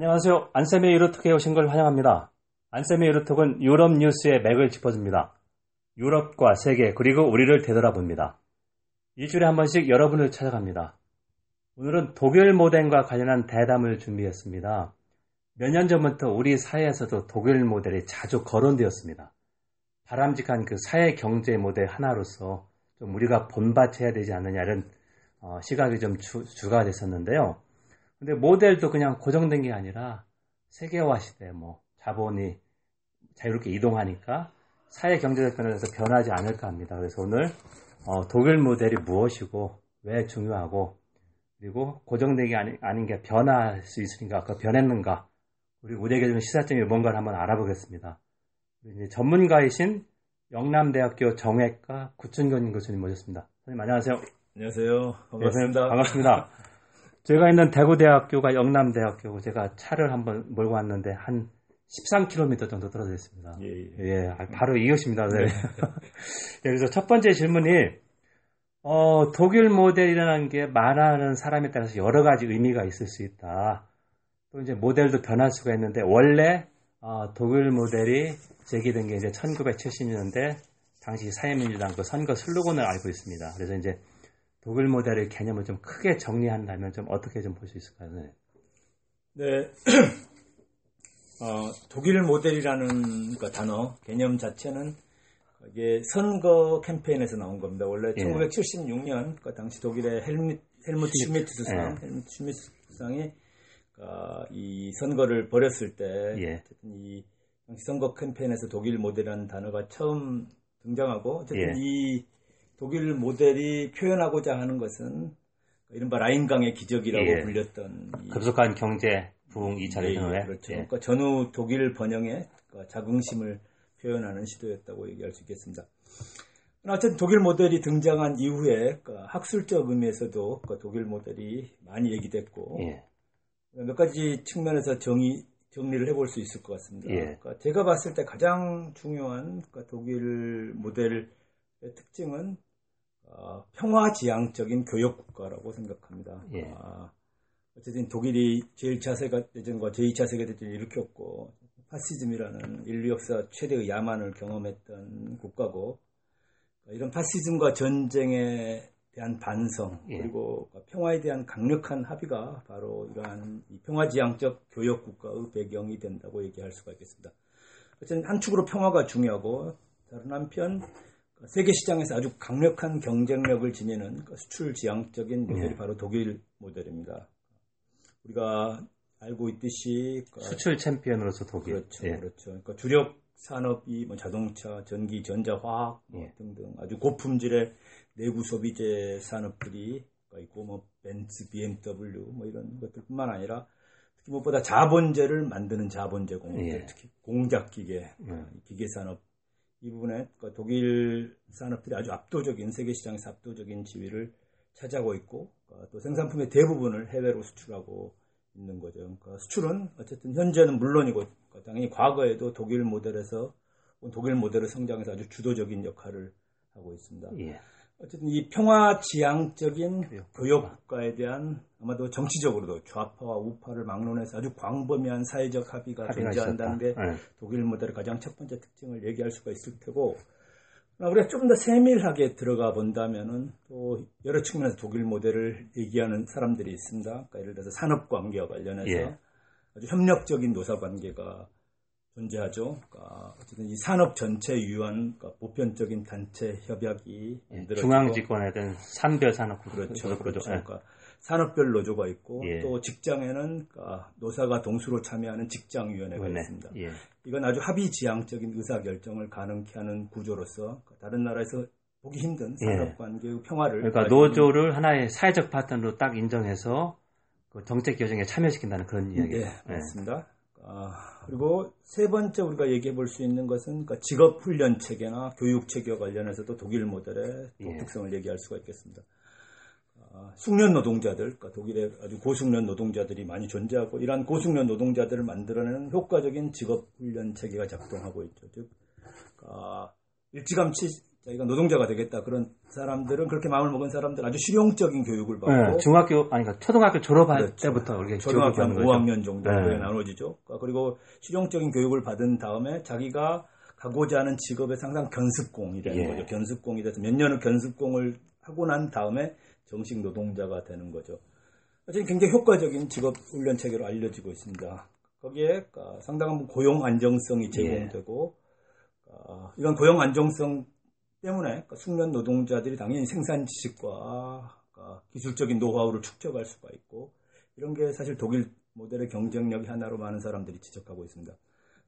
안녕하세요. 안쌤의 유로톡에 오신 걸 환영합니다. 안쌤의 유로톡은 유럽 뉴스의 맥을 짚어줍니다. 유럽과 세계 그리고 우리를 되돌아봅니다. 일주일에 한 번씩 여러분을 찾아갑니다. 오늘은 독일 모델과 관련한 대담을 준비했습니다. 몇 년 전부터 우리 사회에서도 독일 모델이 자주 거론되었습니다. 바람직한 그 사회 경제 모델 하나로서 좀 우리가 본받쳐야 되지 않느냐는 어, 시각이 좀 주, 주가 됐었는데요. 근데 모델도 그냥 고정된 게 아니라 세계화 시대 뭐 자본이 자유롭게 이동하니까 사회 경제적 면에서 변하지 않을까 합니다. 그래서 오늘 어, 독일 모델이 무엇이고 왜 중요하고 그리고 고정된 게 아니, 아닌 게 변할 수 있으니까 그 변했는가 그리고 우리에게 주는 시사점이 뭔가를 한번 알아보겠습니다. 전문가이신 영남대학교 정외과 구춘근 교수님 모셨습니다. 선생님 안녕하세요. 안녕하세요. 반갑습니다. 네, 반갑습니다. 제가 있는 대구대학교가 영남대학교고 제가 차를 한번 몰고 왔는데 한 13km 정도 떨어져 있습니다. 예, 예. 예 바로 이것입니다. 네. 네. 그래서 첫 번째 질문이 어, 독일 모델이라는 게 말하는 사람에 따라서 여러 가지 의미가 있을 수 있다. 또 이제 모델도 변할 수가 있는데 원래 어, 독일 모델이 제기된 게 이제 1970년대 당시 사회민주당 그 선거 슬로건을 알고 있습니다. 그래서 이제 독일 모델의 개념을 좀 크게 정리한다면 좀 어떻게 좀 볼 수 있을까요? 네. 네. 어, 독일 모델이라는 그 단어 개념 자체는 이게 선거 캠페인에서 나온 겁니다. 원래 예. 1976년 그 당시 독일의 헬미, 헬무트 슈미트 수상, 예. 헬무트 슈미트 수상이 어, 이 선거를 벌였을 때 예. 이 당시 선거 캠페인에서 독일 모델이라는 단어가 처음 등장하고 어쨌든 예. 이 독일 모델이 표현하고자 하는 것은 이른바 라인강의 기적이라고 예. 불렸던 급속한 경제 부흥 2차 대전후에 예, 그렇죠. 예. 그러니까 전후 독일 번영의 그 자긍심을 표현하는 시도였다고 얘기할 수 있겠습니다. 어쨌든 독일 모델이 등장한 이후에 그 학술적 의미에서도 그 독일 모델이 많이 얘기됐고 예. 몇 가지 측면에서 정의 정리를 해볼 수 있을 것 같습니다. 예. 그러니까 제가 봤을 때 가장 중요한 그 독일 모델의 특징은 어, 평화지향적인 교역국가라고 생각합니다. 예. 아, 어쨌든 독일이 제1차 세계대전과 제2차 세계대전을 일으켰고 파시즘이라는 인류 역사 최대의 야만을 경험했던 국가고 이런 파시즘과 전쟁에 대한 반성 예. 그리고 평화에 대한 강력한 합의가 바로 이러한 평화지향적 교역 국가의 배경이 된다고 얘기할 수가 있겠습니다. 어쨌든 한 축으로 평화가 중요하고 다른 한편 세계 시장에서 아주 강력한 경쟁력을 지니는 수출 지향적인 모델이 예. 바로 독일 모델입니다. 우리가 알고 있듯이 그 수출 챔피언으로서 독일 그렇죠, 예. 그렇죠. 그러니까 주력 산업이 뭐 자동차, 전기, 전자, 화학 뭐 예. 등등 아주 고품질의 내구 소비재 산업들이 있고 뭐 벤츠, BMW 뭐 이런 것들뿐만 아니라 특히 무엇보다 자본재를 만드는 자본재 공업, 예. 특히 공작 기계, 예. 기계 산업 이 부분에 그러니까 독일 산업들이 아주 압도적인 세계 시장에서 압도적인 지위를 차지하고 있고 그러니까 또 생산품의 대부분을 해외로 수출하고 있는 거죠. 그러니까 수출은 어쨌든 현재는 물론이고 그러니까 당연히 과거에도 독일 모델에서 독일 모델의 성장에서 아주 주도적인 역할을 하고 있습니다. 예. 어쨌든 이 평화 지향적인 교역 국가에 대한 아마도 정치적으로도 좌파와 우파를 막론해서 아주 광범위한 사회적 합의가 존재한다는 게 네. 독일 모델의 가장 첫 번째 특징을 얘기할 수가 있을 테고 우리가 좀더 세밀하게 들어가 본다면은 또 여러 측면에서 독일 모델을 얘기하는 사람들이 있습니다. 그러니까 예를 들어서 산업 관계와 관련해서 예. 아주 협력적인 노사 관계가 존재하죠. 그러니까 어쨌든 이 산업 전체 유한 그러니까 보편적인 단체 협약이 예, 중앙 집권에든 산별 산업 그렇죠. 그렇죠. 그러니까 산업별 노조가 있고 예. 또 직장에는 그러니까 노사가 동수로 참여하는 직장 위원회가 네. 있습니다. 예. 이건 아주 합의지향적인 의사 결정을 가능케 하는 구조로서 그러니까 다른 나라에서 보기 힘든 예. 산업 관계의 평화를 그러니까 노조를 하나의 사회적 파트너로 딱 인정해서 그 정책 결정에 참여시킨다는 그런 이야기예요. 네, 맞습니다. 아, 그리고 세 번째 우리가 얘기해 볼 수 있는 것은 그러니까 직업 훈련 체계나 교육 체계와 관련해서도 독일 모델의 독특성을 예. 얘기할 수가 있겠습니다. 아, 숙련 노동자들, 그러니까 독일에 아주 고숙련 노동자들이 많이 존재하고 이러한 고숙련 노동자들을 만들어내는 효과적인 직업 훈련 체계가 작동하고 있죠. 즉, 아, 일찌감치 자기가 노동자가 되겠다 그런 사람들은 그렇게 마음을 먹은 사람들 아주 실용적인 교육을 받고 네, 중학교 아니 그러니까 초등학교 졸업할 그렇죠. 때부터 이렇게 초등학교 한 교육을 하는 거죠. 5학년 정도에 네. 나눠지죠. 그리고 실용적인 교육을 받은 다음에 자기가 가고자 하는 직업의 상당 견습공이 되는 예. 거죠. 견습공이 돼서 몇 년을 견습공을 하고 난 다음에 정식 노동자가 되는 거죠. 어쨌든 굉장히 효과적인 직업 훈련 체계로 알려지고 있습니다. 거기에 어, 상당한 고용 안정성이 제공되고 어, 이런 고용 안정성 때문에 그 숙련 노동자들이 당연히 생산 지식과 어, 기술적인 노하우를 축적할 수가 있고 이런 게 사실 독일 모델의 경쟁력의 하나로 많은 사람들이 지적하고 있습니다.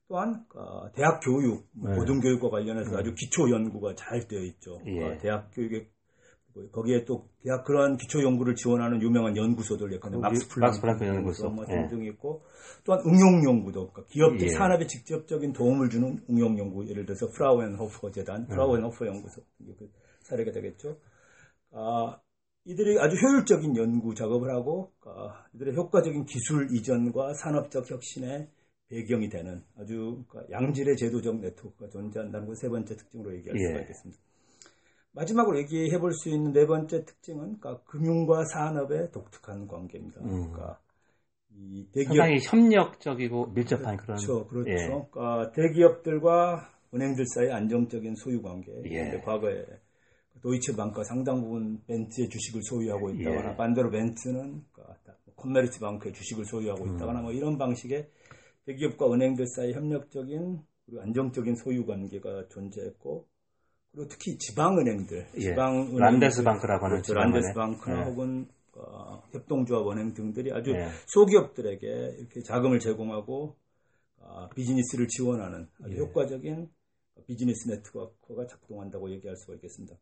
또한 어, 대학 교육, 뭐 네. 고등교육과 관련해서 아주 기초 연구가 잘 되어 있죠. 예. 어, 대학 교육에 뭐 거기에 또 대학 그러한 기초 연구를 지원하는 유명한 연구소들 예컨대 막스 플랑크, 플랑크 연구소. 뭐 예. 등등이 있고 또한 응용 연구도 그러니까 기업들 예. 산업에 직접적인 도움을 주는 응용 연구 예를 들어서 프라우엔호퍼 재단, 음. 프라우엔호퍼 연구소 이게 그 사례가 되겠죠. 아, 이들이 아주 효율적인 연구 작업을 하고 아, 이들의 효과적인 기술 이전과 산업적 혁신의 배경이 되는 아주 그러니까 양질의 제도적 네트워크가 존재한다는 걸세 번째 특징으로 얘기할 수가 예. 있겠습니다. 마지막으로 얘기해 볼 수 있는 네 번째 특징은 그러니까 금융과 산업의 독특한 관계입니다. 음. 그러니까 이 대기업 상당히 협력적이고 밀접한 그런 그렇죠, 그렇죠. 예. 그러니까 대기업들과 은행들 사이 안정적인 소유 관계. 예. 과거에 도이치방크가 상당 부분 벤츠의 주식을 소유하고 있다거나 예. 반대로 벤츠는 그러니까 콘메리츠 방크의 주식을 소유하고 음. 있다거나 뭐 이런 방식의 대기업과 은행들 사이 협력적인 그리고 안정적인 소유 관계가 존재했고 그리고 특히 지방은행들, 예. 지방은행 란데스방크라고 하는 그렇죠. 란데스방크나 예. 혹은 어, 협동조합은행 등들이 아주 예. 소기업들에게 이렇게 자금을 제공하고 아, 비즈니스를 지원하는 아주 예. 효과적인 비즈니스 네트워크가 작동한다고 얘기할 수가 있겠습니다.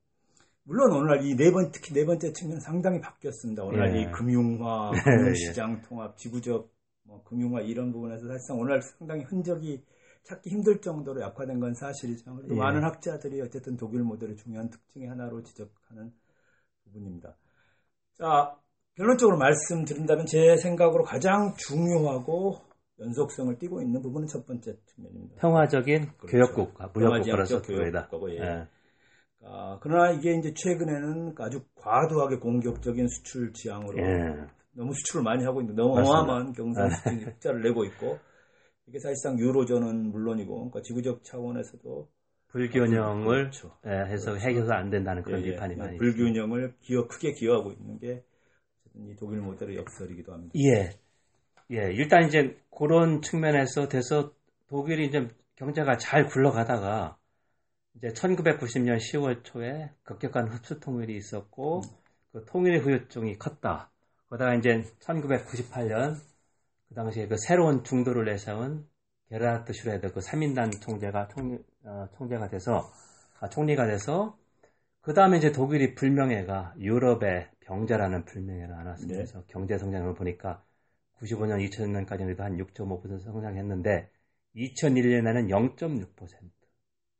물론 오늘날 이 네 번 특히 네 번째 측면 상당히 바뀌었습니다. 오늘날 예. 이 금융화, 예, 금융시장 통합, 지구적 뭐 금융화 이런 부분에서 사실상 오늘날 상당히 흔적이 찾기 힘들 정도로 약화된 건 사실이죠. 예. 많은 학자들이 어쨌든 독일 모델의 중요한 특징의 하나로 지적하는 부분입니다. 자, 결론적으로 말씀드린다면 제 생각으로 가장 중요하고 연속성을 띠고 있는 부분은 첫 번째 측면입니다. 평화적인 그렇죠. 교역국, 아, 무역국가로서. 교역국가고, 예. 예. 아, 그러나 이게 이제 최근에는 아주 과도하게 공격적인 수출 지향으로 예. 너무 수출을 많이 하고 있는데 너무. 어마어마한 경상 흑자를 내고 있고 이게 사실상 유로존은 물론이고 그러니까 지구적 차원에서도 불균형을 그렇죠. 예, 해서 그렇죠. 해결도 안 된다는 그런 예, 예. 비판이 많이 불균형을 기여 크게 기여하고 있는 게 이 독일 모델의 역설이기도 합니다. 예. 예, 일단 이제 그런 측면에서 돼서 독일이 이제 경제가 잘 굴러가다가 이제 1990년 10월 초에 급격한 흡수 통일이 있었고 그 통일의 후유증이 컸다. 그러다가 이제 1998년 그 당시에 그 새로운 중도를 내세운 게라트 슈레더 그 3인단 총재가 총, 어, 총재가 돼서 아, 총리가 돼서 그 다음에 이제 독일이 불명예가 유럽의 병자라는 불명예를 안았으면서 경제 성장을 보니까 95년, 2000년까지는 한 6.5% 성장했는데 2001년에는 0.6%,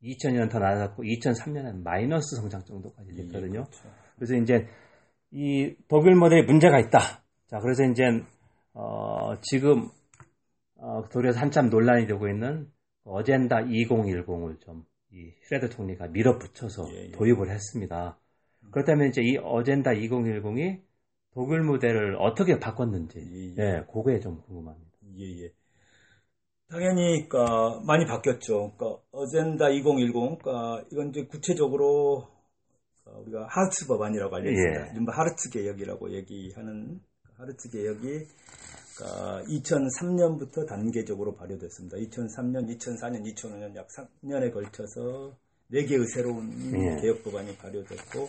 2000년 더 나아졌고 2003년에는 마이너스 성장 정도까지 됐거든요. 그렇죠. 그래서 이제 이 독일 모델에 문제가 있다. 자, 그래서 이제 어, 지금 어, 독일에서 한참 논란이 되고 있는 어젠다 2010을 좀 이 슈레더 총리가 밀어붙여서 예, 예. 도입을 했습니다. 그렇다면 이제 이 어젠다 2010이 독일 모델을 어떻게 바꿨는지 예, 예. 예, 그거에 좀 궁금합니다. 예, 예. 당연히, 그니까, 많이 바뀌었죠. 그니까, 어젠다 2010, 그니까, 이건 이제 구체적으로, 어, 우리가 하르츠 법안이라고 알려있습니다. 예. 하르츠 개혁이라고 얘기하는, 하르츠 개혁이, 2003년부터 단계적으로 발효됐습니다. 2003년, 2004년, 2005년 약 3년에 걸쳐서 4개의 새로운 예. 개혁 법안이 발효됐고,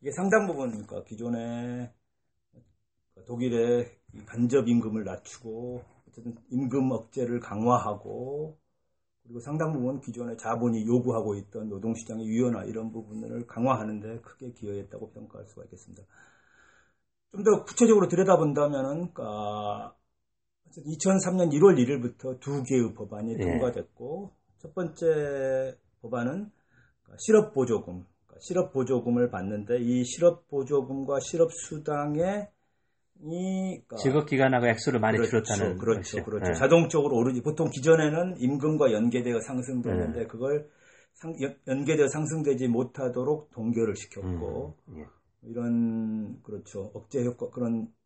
이게 상당 부분, 그니까, 기존의 독일의 이 간접 임금을 낮추고 어쨌든 임금 억제를 강화하고 그리고 상당 부분 기존의 자본이 요구하고 있던 노동시장의 유연화 이런 부분을 강화하는데 크게 기여했다고 평가할 수가 있겠습니다. 좀 더 구체적으로 들여다본다면은 그러니까 2003년 1월 1일부터 두 개의 법안이 예. 통과됐고 첫 번째 법안은 실업 보조금, 그러니까 실업 보조금을 받는데 이 실업 보조금과 실업 수당에 이 그러니까 지급 기간하고 액수를 많이 그렇죠, 줄였다는 그렇죠, 것이죠. 그렇죠. 예. 자동적으로 오르지 보통 기존에는 임금과 연계되어 상승됐는데 네. 그걸 상, 연계되어 상승되지 못하도록 동결을 시켰고 음, 예. 이런 그렇죠 억제 효과 그런 그러니까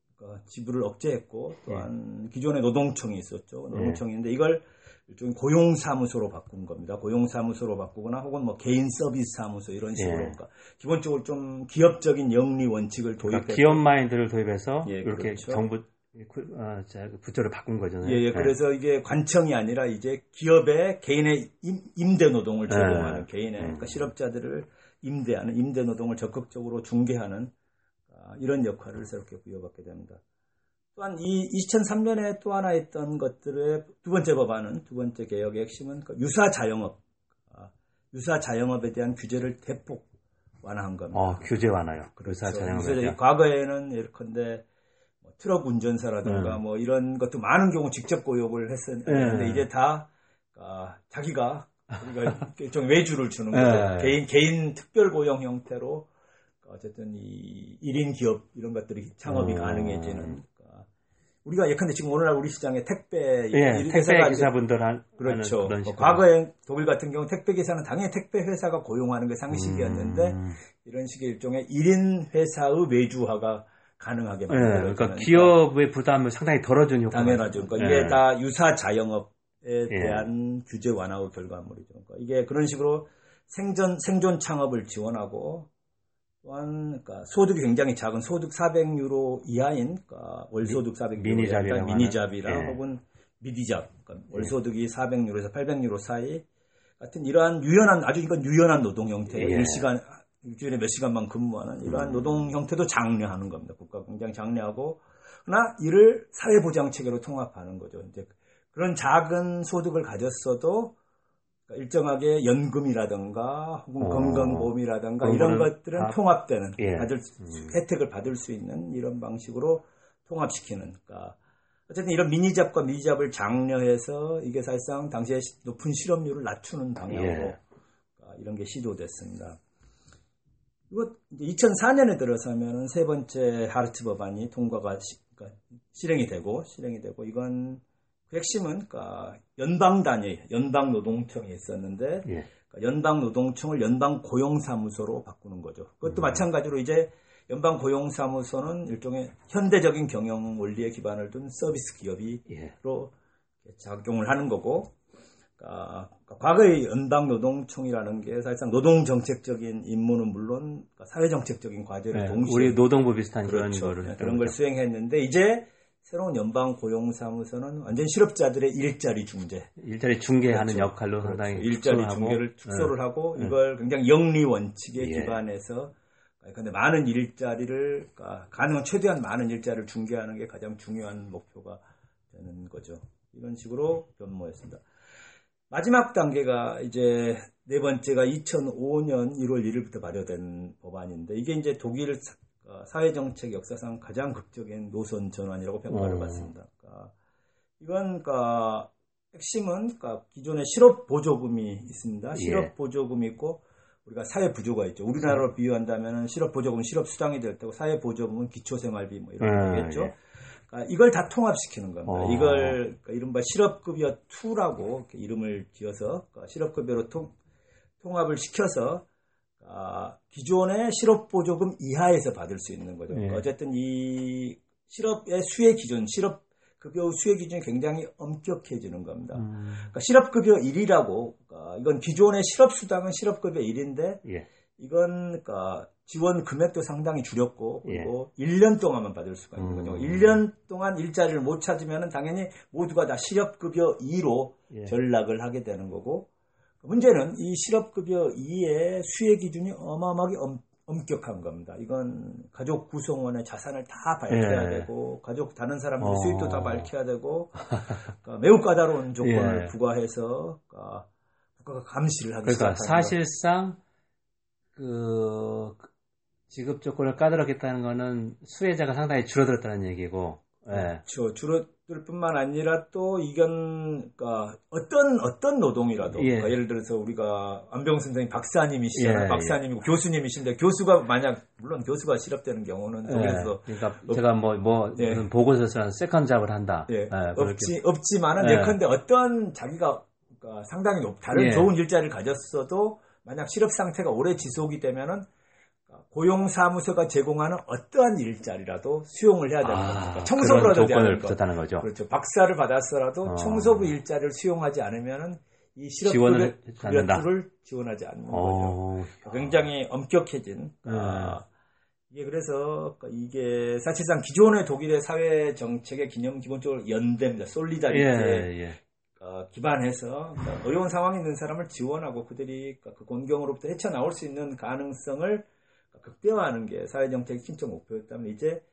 지불을 억제했고 또한 예. 기존의 노동청이 있었죠 노동청인데 이걸 일종의 고용사무소로 바꾼 겁니다. 고용사무소로 바꾸거나 혹은 뭐 개인 서비스 사무소 이런 식으로 예. 그러니까 기본적으로 좀 기업적인 영리 원칙을 도입해서 그러니까 기업 마인드를 도입해서 예, 이렇게 그렇죠. 정부 어, 그 부처를 바꾼 거잖아요. 예, 예. 네. 그래서 이게 관청이 아니라 이제 기업의 개인의 임, 대 노동을 제공하는 네. 개인의 그러니까 음. 실업자들을 임대하는 임대 노동을 적극적으로 중개하는 아, 이런 역할을 새롭게 부여받게 됩니다. 또한 이 2003년에 또 하나 있던 것들의 두 번째 법안은 두 번째 개혁의 핵심은 그 유사 자영업, 아, 유사 자영업에 대한 규제를 대폭 완화한 겁니다. 어, 규제 완화요. 그렇죠. 유사 자영업. 과거에는 예컨대 뭐 트럭 운전사라든가 음. 뭐 이런 것도 많은 경우 직접 고용을 했었는데 음. 이제 다 아, 자기가 우리가 좀 외주를 주는 거죠. 개인 개인 특별 고용 형태로 어쨌든 이 1인 기업 이런 것들이 창업이 음. 가능해지는 우리가 예컨대 지금 오늘날 우리 시장에 택배 예, 택배 기사분들 한 그렇죠. 뭐 과거에 독일 같은 경우 택배 기사는 당연히 택배 회사가 고용하는 게 상식이었는데 음. 이런 식의 일종의 1인 회사의 외주화가 가능하게 만들어요. 예, 그러니까 기업의 부담을 상당히 덜어준 효과가 당연하죠. 그러니까 예. 이게 다 유사 자영업에 예. 대한 규제 완화의 결과물이죠. 그러니까 이게 그런 식으로 생존 생존 창업을 지원하고 또한 그러니까 소득이 굉장히 작은 소득 400유로 이하인 그러니까 월소득 400유로 미니잡이라 미니잡이라 예. 혹은 미디잡 그러니까 월소득이 400유로에서 800유로 사이 같은 이러한 유연한 아주 이건 유연한 노동 형태 예. 일시간 일주일에 몇 시간만 근무하는 이러한 음. 노동 형태도 장려하는 겁니다. 국가 굉장히 장려하고 그러나 이를 사회보장 체계로 통합하는 거죠. 이제 그런 작은 소득을 가졌어도 일정하게 연금이라든가 혹은 어. 건강보험이라든가 이런 것들은 다, 통합되는 예. 받을 음. 혜택을 받을 수 있는 이런 방식으로 통합시키는 그러니까 어쨌든 이런 미니잡과 미니잡을 장려해서 이게 사실상 당시에 높은 실업률을 낮추는 방향으로 예. 그러니까 이런 게 시도됐습니다. 이거 이제 2004년에 들어서면 세 번째 하르트 법안이 통과가 시, 그러니까 실행이 되고 실행이 되고 이건 그 핵심은 그러니까 연방 단위, 연방 노동청이 있었는데 예. 그러니까 연방 노동청을 연방 고용사무소로 바꾸는 거죠. 그것도 음. 마찬가지로 이제 연방 고용사무소는 일종의 현대적인 경영 원리에 기반을 둔 서비스 기업이로 예. 작용을 하는 거고, 그러니까 과거의 연방 노동청이라는 게 사실상 노동 정책적인 임무는 물론 그러니까 사회 정책적인 과제를 네, 동시에 우리 노동부 비슷한 그렇죠. 그런 거를 네, 그런 걸 수행했는데 이제 새로운 연방 고용사무소는 완전 실업자들의 일자리 중재. 일자리 중개하는 그렇죠. 역할로 그렇죠. 상당히 일자리 축소하고. 중개를 축소를 네. 하고 이걸 굉장히 영리 원칙에 예. 기반해서 근데 많은 일자리를 그러니까 가능한 최대한 많은 일자리를 중개하는 게 가장 중요한 목표가 되는 거죠. 이런 식으로 변모했습니다. 마지막 단계가 이제 네 번째가 2005년 1월 1일부터 발효된 법안인데 이게 이제 독일 어, 사회정책 역사상 가장 극적인 노선 전환이라고 평가를 어. 받습니다. 그러니까 이건 그러니까 핵심은 그러니까 기존의 실업 보조금이 있습니다. 예. 실업 보조금이 있고 우리가 사회 부조가 있죠. 우리나라로 비유한다면 실업 보조금 실업 수당이 될 테고 사회 보조금은 기초 생활비 뭐 이런 거겠죠. 음, 예. 그러니까 이걸 다 통합시키는 겁니다. 어. 이걸 그러니까 이른바 실업급여 2라고 이름을 지어서 그러니까 실업급여로 통, 통합을 시켜서 아, 기존의 실업 보조금 이하에서 받을 수 있는 거죠. 네. 어쨌든 이 실업의 수혜 기준, 실업 급여 수혜 기준이 굉장히 엄격해지는 겁니다. 음. 그러니까 실업급여 1이라고, 그러니까 이건 기존의 실업수당은 실업급여 1인데, 예. 이건 그러니까 지원 금액도 상당히 줄였고, 그리고 예. 1년 동안만 받을 수가 있는 거죠. 음. 1년 동안 일자리를 못 찾으면 당연히 모두가 다 실업급여 2로 예. 전락을 하게 되는 거고, 문제는 이 실업급여 2의 수혜 기준이 어마어마하게 엄, 엄격한 겁니다. 이건 가족 구성원의 자산을 다 밝혀야 예. 되고 가족 다른 사람들 어. 수입도 다 밝혀야 되고 그러니까 매우 까다로운 조건을 예. 부과해서 그러니까 국가가 감시를 하기 그러니까 사실상 그 지급 조건을 까다롭겠다는 거는 수혜자가 상당히 줄어들었다는 얘기고 예. 그렇죠. 줄어 들 뿐만 아니라 또 이건 그러니까 어떤 어떤 노동이라도 예. 그러니까 예를 들어서 우리가 안병 선생님 박사님이시잖아요. 예, 박사님이고 예. 교수님이신데 교수가 만약 물론 교수가 실업되는 경우는 독일에서 예. 그러니까 업, 제가 뭐뭐 뭐, 뭐 보고서에서 second job을 한다. 예. 없지 없지만은 예컨대 어떤 자기가 그러니까 상당히 높. 다른 예. 좋은 일자리를 가졌어도 만약 실업 상태가 오래 지속이 되면은 고용사무소가 제공하는 어떠한 일자리라도 수용을 해야 되는 겁니다. 아, 청소부라도 그런 조건을. 붙였다는 거죠. 그렇죠. 박사를 받았어라도 어. 청소부 일자리를 수용하지 않으면은 이 지원을 실업 하지 않는다. 급여를 지원하지 않는 거죠. 어, 굉장히 엄격해진. 네. 아, 이게 그래서 이게 사실상 기존의 독일의 사회 정책의 이념 기본적으로 연대입니다. solidarity에 예, 예. 어, 기반해서 그러니까 어려운 상황에 있는 사람을 지원하고 그들이 그 곤경으로부터 헤쳐나올 수 있는 가능성을 극대화하는 게 사회정책의 핵심적 목표였다면 이제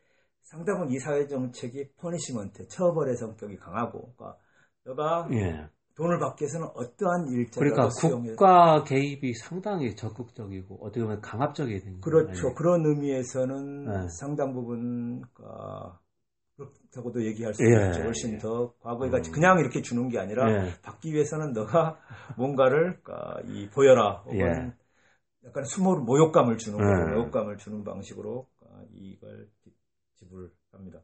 상당은 이 사회정책이 punishment, 처벌의 성격이 강하고 그러니까 너가 예. 돈을 받기 위해서는 어떠한 일자리라도 그러니까 수용해 국가 개입이 상당히 적극적이고 어떻게 보면 강압적이 되는 그렇죠. 거예요. 그런 의미에서는 네. 상당 부분 어, 그렇다고도 얘기할 수 예, 있죠. 훨씬 예. 더 과거에 같이 음. 그냥 이렇게 주는 게 아니라 예. 받기 위해서는 너가 뭔가를 어, 이 보여라 혹은 예. 약간 수모 모욕감을 주는 거 음. 모욕감을 주는 방식으로 어, 이걸 지- 지불합니다.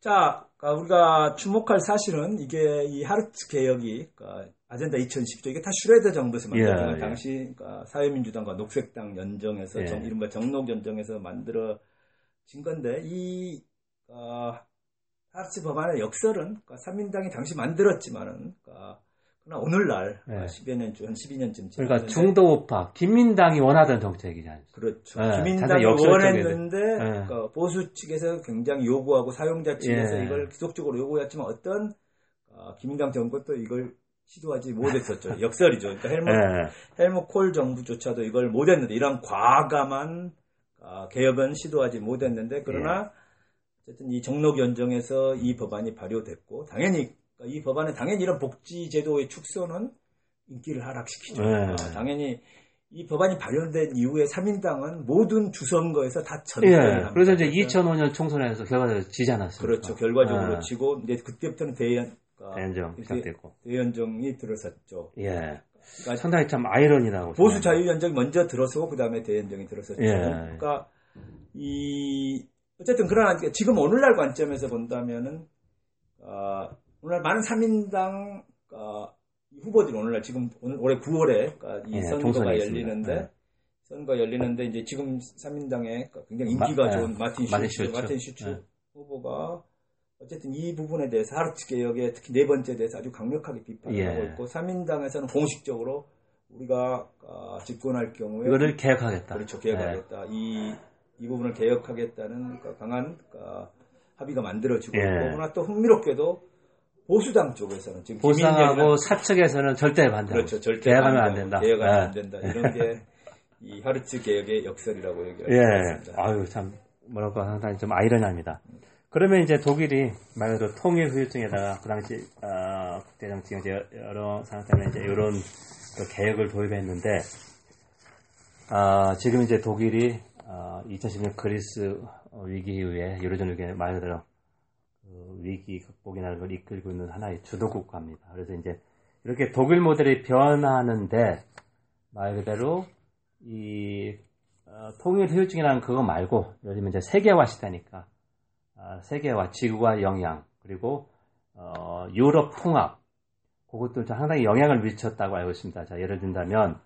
자, 어, 우리가 주목할 사실은 이게 이 하르츠 개혁이 어, 아젠다 2010조 이게 다 슈레더 정부에서 만든 예, 거 예. 당시 어, 사회민주당과 녹색당 연정에서 예. 정, 이른바 정록 연정에서 만들어진 건데 이 어, 하르츠 법안의 역설은 그 삼민당이 당시 만들었지만은 어, 그러나 오늘날 예. 10여 년, 한 12년쯤 그러니까 중도 우파 김민당이 원하던 정책이잖아요. 그렇죠. 예, 김민당이 원했는데 예. 그 보수 측에서 굉장히 요구하고 사용자 측에서 예. 이걸 지속적으로 요구했지만 어떤 어, 김민당 정권도 이걸 시도하지 못했었죠. 역설이죠. 그러니까 헬무, 예. 헬무 콜 정부조차도 이걸 못했는데 이런 과감한 어, 개혁은 시도하지 못했는데 그러나 어쨌든 이 정록 연정에서 이 법안이 발효됐고 당연히 그러니까 이 법안에 당연히 이런 복지 제도의 축소는 인기를 하락시키죠. 네. 어, 당연히 이 법안이 발효된 이후에 3인당은 모든 주선거에서 다 예. 전패를 그래서 이제 2005년 총선에서 결과적으로 지지 않았습니까? 그렇죠. 결과적으로 예. 지고 이제 그때부터는 대연 어, 대연정 시작됐고. 대연정이 들어섰죠. 예. 그러니까 상당히 참 아이러니라고. 보수. 자유연정이 먼저 들어서고 그다음에 대연정이 들어섰죠. 예. 그러니까 이 어쨌든 그러나 지금 오늘날 관점에서 본다면은 어, 오늘 많은 3인당 어, 후보들이 오늘날 지금 오늘 올해 9월에 이 예, 선거가. 열리는데 네. 선거 열리는데 이제 지금 3인당의 굉장히 인기가 마- 좋은 예, 마틴 슈츠. 마틴 슈츠 예. 후보가 어쨌든 이 부분에 대해서 하르츠 개혁의 특히 네 번째에 대해서 아주 강력하게 비판을 예. 하고 있고 3인당에서는 공식적으로 우리가 어, 집권할 경우에 이거를 개혁하겠다. 그렇죠 예. 개혁하겠다 이, 이 부분을 개혁하겠다는 그 강한 그 합의가 만들어지고 예. 있고 그러나 또 흥미롭게도 보수당 쪽에서는 지금 보수당하고 사측에서는 절대 반대. 그렇죠 절대 개혁하면 안 된다. 개혁하면 예. 안 된다 이런 게 이 하르츠 개혁의 역설이라고 얘기할 예. 수 있습니다. 아유, 참, 뭐랄까, 상당히 좀 아이러니합니다. 그러면 이제 독일이 말 그대로 통일 후유증에다가 그 당시, 어, 국제정치가 이제 여러 상황 때문에 이제 이런 그 개혁을 도입했는데, 아, 지금 이제 독일이, 어, 2016 그리스 위기 이후에 유로존 위기에 말 그대로 그 위기 극복이라는 걸 이끌고 있는 하나의 주도 국가입니다. 그래서 이제 이렇게 독일 모델이 변하는데 말 그대로 이 어, 통일 후유증이라는 그거 말고 요즘 이제 세계화 시대니까 아, 세계화, 지구화 영향 그리고 어, 유럽 통합 그것도 좀 상당히 영향을 미쳤다고 알고 있습니다. 자 예를 든다면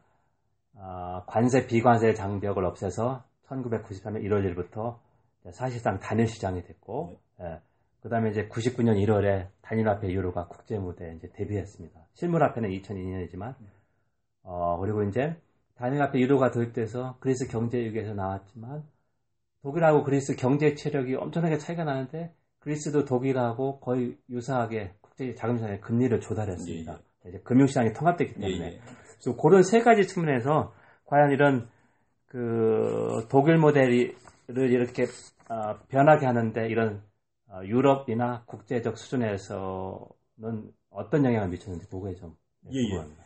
아, 관세 비관세 장벽을 없애서 1993년 1월 1일부터 사실상 단일 시장이 됐고 그 다음에 이제 99년 1월에 단일화폐 유로가 국제 무대에 이제 데뷔했습니다. 실물화폐는 2002년이지만 어, 그리고 이제 단일화폐 유로가 도입돼서 그리스 경제위기에서 나왔지만 독일하고 그리스 경제 체력이 엄청나게 차이가 나는데 그리스도 독일하고 거의 유사하게 국제 자금시장의 금리를 조달했습니다. 이제 금융시장이 통합됐기 예, 때문에 예. 그래서 그런 세 가지 측면에서 과연 이런 그 독일 모델을 이렇게 어, 변하게 하는데 이런 어, 유럽이나 국제적 수준에서는 어떤 영향을 미쳤는지 그거에 좀 예, 예. 궁금합니다.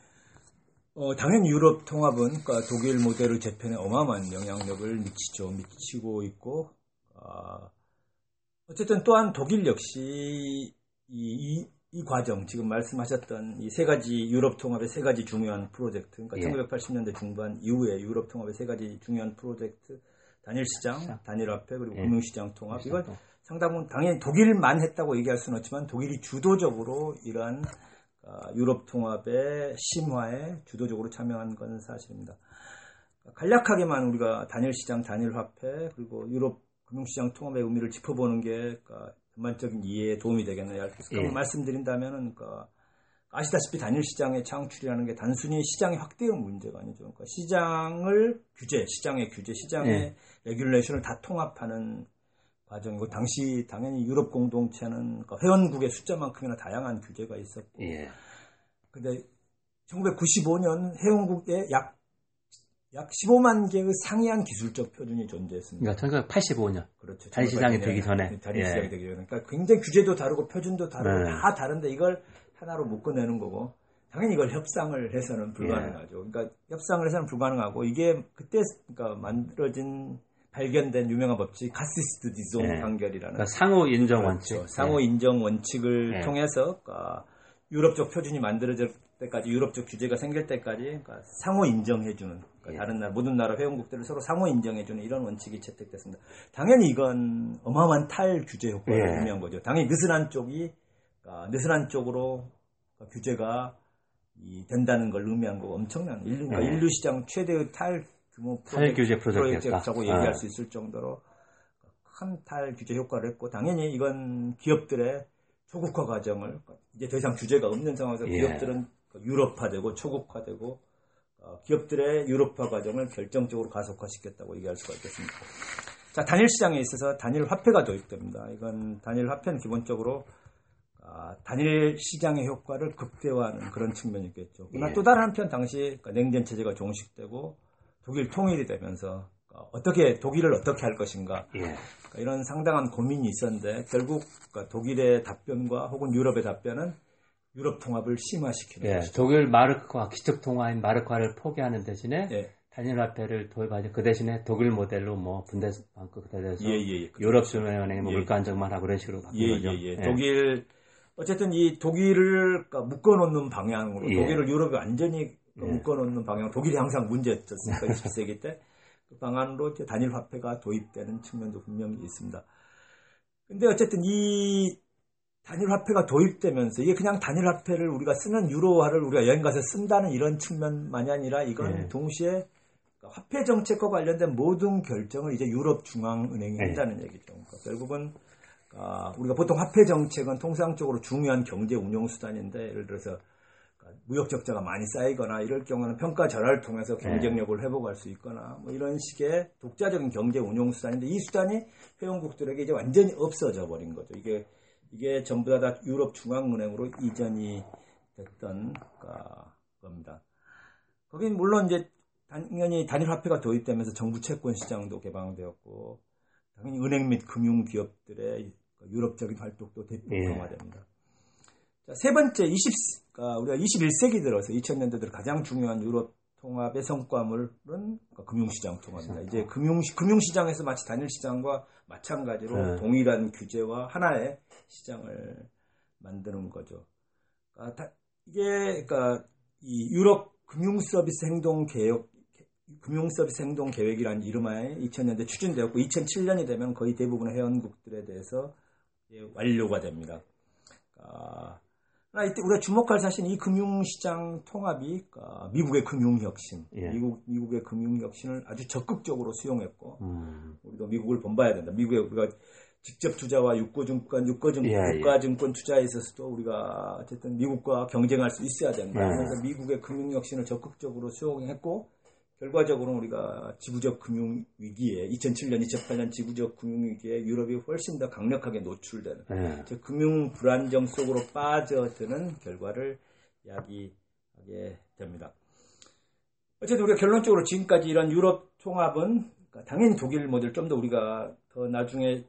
어, 당연히 유럽 통합은 그러니까 독일 모델을 재편에 어마어마한 영향력을 미치죠. 미치고 있고 아, 어쨌든 또한 독일 역시 이, 이, 이 과정 지금 말씀하셨던 이 세 가지 유럽 통합의 세 가지 중요한 프로젝트 그러니까 예. 1980년대 중반 이후에 유럽 통합의 세 가지 중요한 프로젝트 단일 시장, 시장. 단일 화폐 그리고 예. 금융 시장 통합 이걸 상당히 당연히 독일만 했다고 얘기할 수는 없지만 독일이 주도적으로 이러한 아, 유럽 통합의 심화에 주도적으로 참여한 건 사실입니다. 간략하게만 우리가 단일 시장, 단일 화폐 그리고 유럽 금융시장 통합의 의미를 짚어보는 게 그러니까 전반적인 이해에 도움이 되겠네요. 그래서 예. 말씀드린다면은 그러니까 아시다시피 단일 시장의 창출이라는 게 단순히 시장의 확대의 문제가 아니죠. 그러니까 시장을 규제, 시장의 규제, 시장의 예. regulation을 다 통합하는 과정이고 당시 당연히 유럽 공동체는 그러니까 회원국의 숫자만큼이나 다양한 규제가 있었고 예. 근데 1995년 회원국에 약, 약 15만 개의 상이한 기술적 표준이 존재했습니다. 그러니까 1985년. 그렇죠. 단일 시장이 되기 전에. 단일 예. 시장이 되기 전에. 그러니까 굉장히 규제도 다르고 표준도 다르고 네. 다 다른데 이걸 하나로 묶어내는 거고 당연히 이걸 협상을 해서는 불가능하죠. 예. 그러니까 협상을 해서는 불가능하고 이게 그때 그러니까 만들어진 발견된 유명한 법칙 가시스트 디존 네. 판결이라는 그러니까 상호 인정 그렇죠. 원칙. 그렇죠. 상호 인정 원칙을 네. 통해서 그러니까 유럽적 표준이 만들어질 때까지 유럽적 규제가 생길 때까지 그러니까 상호 인정해주는 그러니까 예. 다른 나라 모든 나라 회원국들을 서로 상호 인정해주는 이런 원칙이 채택됐습니다. 당연히 이건 어마어마한 탈 규제 효과를 예. 의미한 거죠. 당연히 느슨한 쪽이 그러니까 느슨한 쪽으로 규제가 이 된다는 걸 의미한 거 엄청난 인류, 그러니까 예. 인류 시장 최대의 탈 규모 탈규제 프로젝트라고 얘기할 아. 수 있을 정도로 큰 탈 규제 효과를 했고 당연히 이건 기업들의 초국화 과정을 이제 더 이상 규제가 없는 상황에서 예. 기업들은 유럽화되고 초국화되고 어, 기업들의 유럽화 과정을 결정적으로 가속화시켰다고 얘기할 수가 있겠습니다. 자 단일 시장에 있어서 단일 화폐가 도입됩니다. 이건 단일 화폐는 기본적으로 아, 단일 시장의 효과를 극대화하는 그런 측면이 있겠죠. 그러나 예. 또 다른 한편 당시 그러니까 냉전 체제가 종식되고 독일 통일이 되면서 어떻게 독일을 어떻게 할 것인가 예. 그러니까 이런 상당한 고민이 있었는데 결국 그러니까 독일의 답변과 혹은 유럽의 답변은 유럽 통합을 심화시키는 예. 것이죠. 독일 마르크화 기축 통화인 마르크화를 포기하는 대신에 예. 단일화폐를 도입하죠. 그 대신에 독일 모델로 뭐 분데스방크 그대로서 예, 예, 예. 유럽 중앙은행 뭐 예. 물가 안정만 하고 그런 식으로 바꾼 거죠. 예. 독일 어쨌든 이 독일을 그러니까 묶어놓는 방향으로 독일을 유럽이 완전히 그 예. 묶어놓는 방향, 독일이 항상 문제였었으니까 20세기 때 그 방안으로 이제 단일 화폐가 도입되는 측면도 분명히 있습니다. 근데 어쨌든 이 단일 화폐가 도입되면서 이게 그냥 단일 화폐를 우리가 쓰는 유로화를 우리가 여행 가서 쓴다는 이런 측면만이 아니라 이건 네. 동시에 화폐 정책과 관련된 모든 결정을 이제 유럽 중앙은행이 네. 한다는 얘기죠. 그러니까 결국은 아, 우리가 보통 화폐 정책은 통상적으로 중요한 경제 운용 수단인데 예를 들어서 무역 적자가 많이 쌓이거나 이럴 경우는 평가 절하를 통해서 네. 경쟁력을 회복할 수 있거나 뭐 이런 식의 독자적인 경제 운용 수단인데 이 수단이 회원국들에게 이제 완전히 없어져 버린 거죠. 이게 이게 전부 다, 다 유럽 중앙은행으로 이전이 됐던 겁니다. 거긴 물론 이제 당연히 단일 화폐가 도입되면서 정부 채권 시장도 개방되었고 당연히 은행 및 금융 기업들의 유럽적인 활동도 대폭 예. 강화됩니다. 예. 자, 세 번째 20, 그러니까 우리가 21세기 들어서 2000년대 들 가장 중요한 유럽 통합의 성과물은 그러니까 금융시장 통합입니다. 이제 금융 금융시장에서 마치 단일 시장과 마찬가지로 네. 동일한 규제와 하나의 시장을 만드는 거죠. 그러니까 이게 그러니까 이 유럽 금융 서비스 행동 개혁 금융 서비스 행동 계획이라는 이름하에 2000년대 추진되었고 2007년이 되면 거의 대부분의 회원국들에 대해서 완료가 됩니다. 그러니까 이때 우리가 주목할 사실은 이 금융시장 통합이 어, 미국의 금융혁신, 예. 미국, 미국의 금융혁신을 아주 적극적으로 수용했고, 음. 우리도 미국을 본봐야 된다. 미국에 우리가 직접 투자와 유가증권, 유가증권, 예, 유가증권 예. 투자에 있어서도 우리가 어쨌든 미국과 경쟁할 수 있어야 된다. 예. 그래서 미국의 금융혁신을 적극적으로 수용했고, 결과적으로 우리가 지구적 금융 위기에 2007년, 2008년 지구적 금융 위기에 유럽이 훨씬 더 강력하게 노출되는 네. 즉 금융 불안정 속으로 빠져드는 결과를 야기하게 됩니다. 어쨌든 우리가 결론적으로 지금까지 이런 유럽 통합은 그러니까 당연히 독일 모델 좀 더 우리가 더 나중에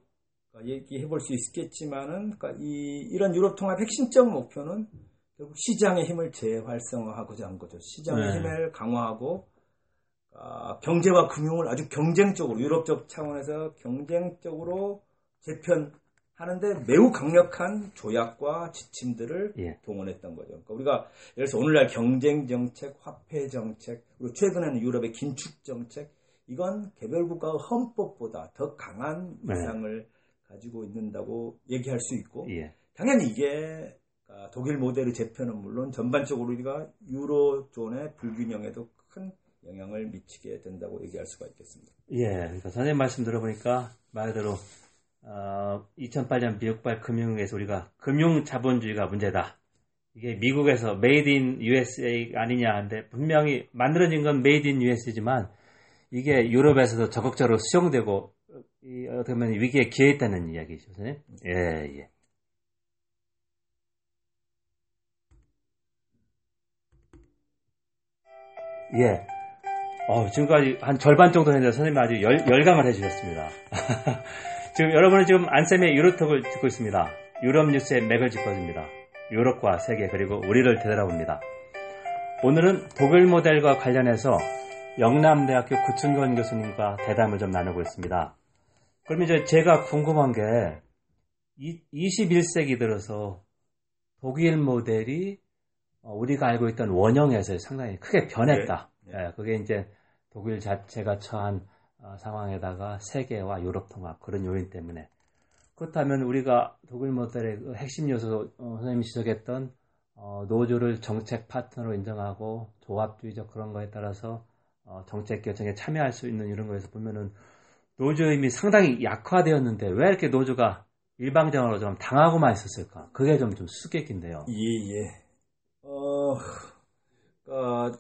얘기해 볼 수 있겠지만은 그러니까 이, 이런 유럽 통합 핵심적 목표는 결국 시장의 힘을 재활성화하고자 한 거죠. 시장의 네. 힘을 강화하고 아, 경제와 금융을 아주 경쟁적으로 유럽적 차원에서 경쟁적으로 재편하는데 매우 강력한 조약과 지침들을 예. 동원했던 거죠. 그러니까 우리가 예를 들어서 오늘날 경쟁 정책, 화폐 정책, 그리고 최근에는 유럽의 긴축 정책 이건 개별 국가의 헌법보다 더 강한 네. 위상을 네. 가지고 있는다고 얘기할 수 있고 예. 당연히 이게 그러니까 독일 모델의 재편은 물론 전반적으로 우리가 유로존의 불균형에도 큰 영향을 미치게 된다고 얘기할 수가 있겠습니다. 예, 그러니까 선생님 말씀 들어보니까 말 그대로 어, 2008년 미국발 금융에서 우리가 금융 자본주의가 문제다. 이게 미국에서 made in USA 아니냐 하는데 분명히 만들어진 건 made in US지만 이게 유럽에서도 적극적으로 수용되고 이, 어떻게 보면 위기에 기여했다는 이야기죠. 선생님? 예, 예. 예. 어, 지금까지 한 절반 정도 했는데 선생님이 아주 열, 열감을 해주셨습니다. 지금 여러분은 지금 안쌤의 유로톡을 듣고 있습니다. 유럽 뉴스의 맥을 짚어줍니다. 유럽과 세계 그리고 우리를 되돌아봅니다. 오늘은 독일 모델과 관련해서 영남대학교 구춘건 교수님과 대담을 좀 나누고 있습니다. 그럼 이제 제가 궁금한 게 21세기 들어서 독일 모델이 우리가 알고 있던 원형에서 상당히 크게 변했다. 네. 네. 그게 이제 독일 자체가 처한 어, 상황에다가 세계와 유럽 통합 그런 요인 때문에 그렇다면 우리가 독일 모델의 그 핵심 요소 어, 선생님이 지적했던 어, 노조를 정책 파트너로 인정하고 조합주의적 그런 거에 따라서 어, 정책 결정에 참여할 수 있는 이런 거에서 보면은 노조 힘이 상당히 약화되었는데 왜 이렇게 노조가 일방적으로 좀 당하고만 있었을까? 그게 좀, 좀 수수께끼인데요. 예, 예. 어, 어,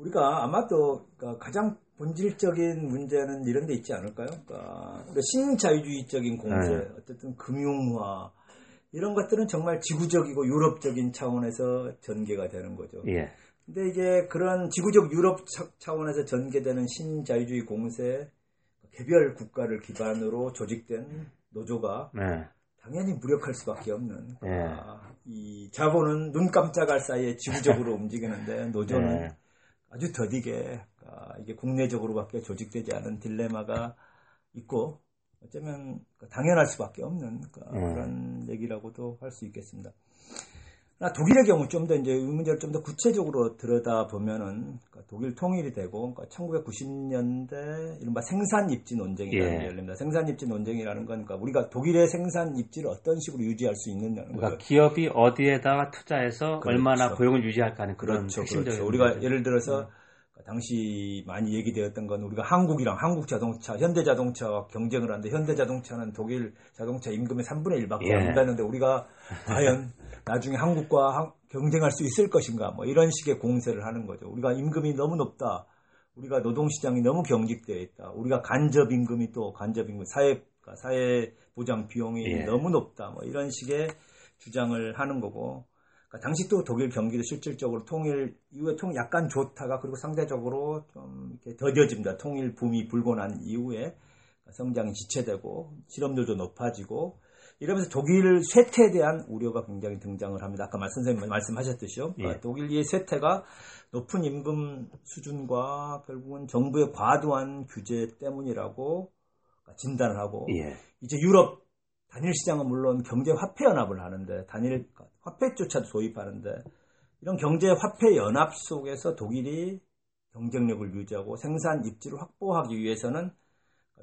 우리가 아마도 그러니까 가장 본질적인 문제는 이런 데 있지 않을까요? 그러니까 신자유주의적인 공세, 네. 어쨌든 금융화, 이런 것들은 정말 지구적이고 유럽적인 차원에서 전개가 되는 거죠. 예. 근데 이제 그런 지구적 유럽 차원에서 전개되는 신자유주의 공세, 개별 국가를 기반으로 조직된 노조가 네. 당연히 무력할 수밖에 없는 네. 아, 이 자본은 눈 깜짝할 사이에 지구적으로 움직이는데 노조는 네. 아주 더디게 아, 이게 국내적으로밖에 조직되지 않은 딜레마가 있고 어쩌면 당연할 수밖에 없는 그 음. 그런 얘기라고도 할 수 있겠습니다. 독일의 경우 좀 더 이제 이 문제를 좀 더 구체적으로 들여다 보면은 그러니까 독일 통일이 되고 그러니까 1990년대 이른바 생산 입지 논쟁이라는 예. 게 열립니다. 생산 입지 논쟁이라는 건 그러니까 우리가 독일의 생산 입지를 어떤 식으로 유지할 수 있느냐는 그러니까 거예요. 기업이 어디에다가 투자해서 그렇죠. 얼마나 고용을 유지할까 하는 그런 그렇죠. 핵심적인 그렇죠. 우리가 예를 들어서 음. 당시 많이 얘기되었던 건 우리가 한국이랑 한국 자동차, 현대 자동차와 경쟁을 하는데 현대 자동차는 독일 자동차 임금의 3분의 1밖에 예. 안 되는데 우리가 과연 나중에 한국과 한, 경쟁할 수 있을 것인가 뭐 이런 식의 공세를 하는 거죠. 우리가 임금이 너무 높다. 우리가 노동시장이 너무 경직되어 있다. 우리가 간접 임금이 또 간접 임금 사회 사회 보장 비용이 예. 너무 높다. 뭐 이런 식의 주장을 하는 거고 그러니까 당시 또 독일 경기도 실질적으로 통일 이후에 통 약간 좋다가 그리고 상대적으로 좀 이렇게 더뎌집니다. 통일 붐이 불고 난 이후에 성장이 지체되고 실업률도 높아지고 이러면서 독일 쇠퇴에 대한 우려가 굉장히 등장을 합니다. 아까 말 선생님 말씀하셨듯이요. 그러니까 예. 독일의 쇠퇴가 높은 임금 수준과 결국은 정부의 과도한 규제 때문이라고 진단을 하고 예. 이제 유럽 단일 시장은 물론 경제 화폐 연합을 하는데 단일 화폐조차도 도입하는데 이런 경제 화폐 연합 속에서 독일이 경쟁력을 유지하고 생산 입지를 확보하기 위해서는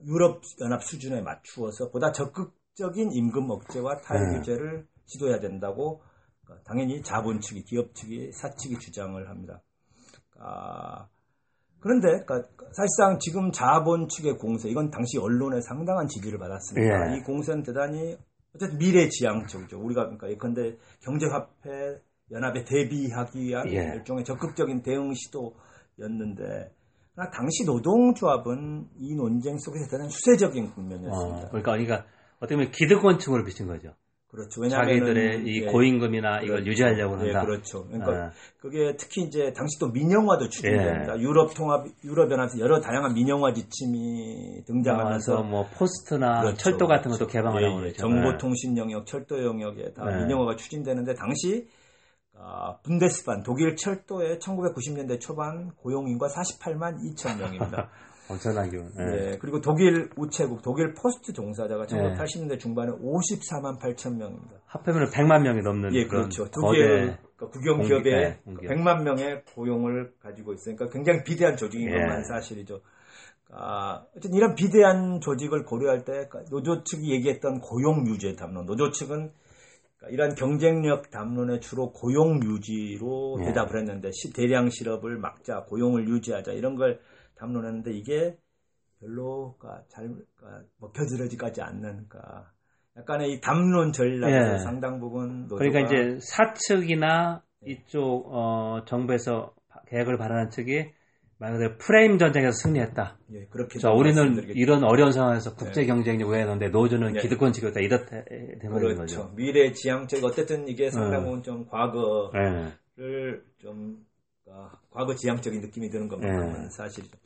유럽 연합 수준에 맞추어서 보다 적극적인 임금 억제와 타일 네. 규제를 시도해야 된다고 당연히 자본 측이 기업 측이 사측이 주장을 합니다. 아, 그런데 그러니까 사실상 지금 자본 측의 공세 이건 당시 언론에 상당한 지지를 받았습니다. 예. 이 공세는 대단히 어쨌든 미래지향 적이죠. 우리가 그러니까 예컨대 경제화폐 연합에 대비하기 위한 예. 일종의 적극적인 대응 시도였는데 당시 노동조합은 이 논쟁 속에서 대단히 수세적인 국면이었습니다. 어, 그러니까, 그러니까 어떻게 보면 기득권층으로 비친 거죠. 그렇죠. 왜냐하면 자기들의 이 예, 고임금이나 이걸 그렇죠. 유지하려고 예, 한다. 예, 그렇죠. 그러니까 아. 그게 특히 이제 당시 또 민영화도 추진됩니다. 예. 유럽 통합, 유럽 연합에서 여러 다양한 민영화 지침이 등장하면서 뭐 Post나 그렇죠. 철도 같은 것도 개방을 하고 그렇죠. 정보통신 영역, 철도 영역에 다 예. 민영화가 추진되는데 당시 아, Bundesbahn 독일 철도의 1990년대 초반 고용인원이 48만 2천 명입니다. 엄청난 기업. 네. 네. 그리고 독일 우체국, 독일 Post 종사자가 1980년대 중반에 54만 8천 명입니다. 합하면 100만 명이 넘는 예, 그렇죠. 독일 그러니까 국영 기업에 100만 명의 고용을 가지고 있으니까 굉장히 비대한 조직인 예. 것만 사실이죠. 아, 어쨌든 이런 비대한 조직을 고려할 때 그러니까 노조 측이 얘기했던 고용 유지의 담론, 노조 측은 그러니까 이러한 경쟁력 담론에 주로 고용 유지로 네. 대답을 했는데 시- 대량 실업을 막자, 고용을 유지하자 이런 걸 담론했는데 이게 별로 그러니까 잘 그러니까 먹혀들어지지 않는 그러니까 약간의 이 담론 전략에서 예. 상당 부분 그러니까 이제 사측이나 이쪽 어, 정부에서 계획을 바라는 측이 말 그대로 프레임 전쟁에서 승리했다. 예, 그렇게 자, 우리는. 이런 어려운 상황에서 국제 경쟁력 우회하는데 노조는 네. 기득권 지켰다 된 거죠. 그렇죠. 미래 지향적 어쨌든 이게 상당 부분 좀 과거를 네. 좀 아, 과거 지향적인 느낌이 드는 것만 네. 은 사실이죠.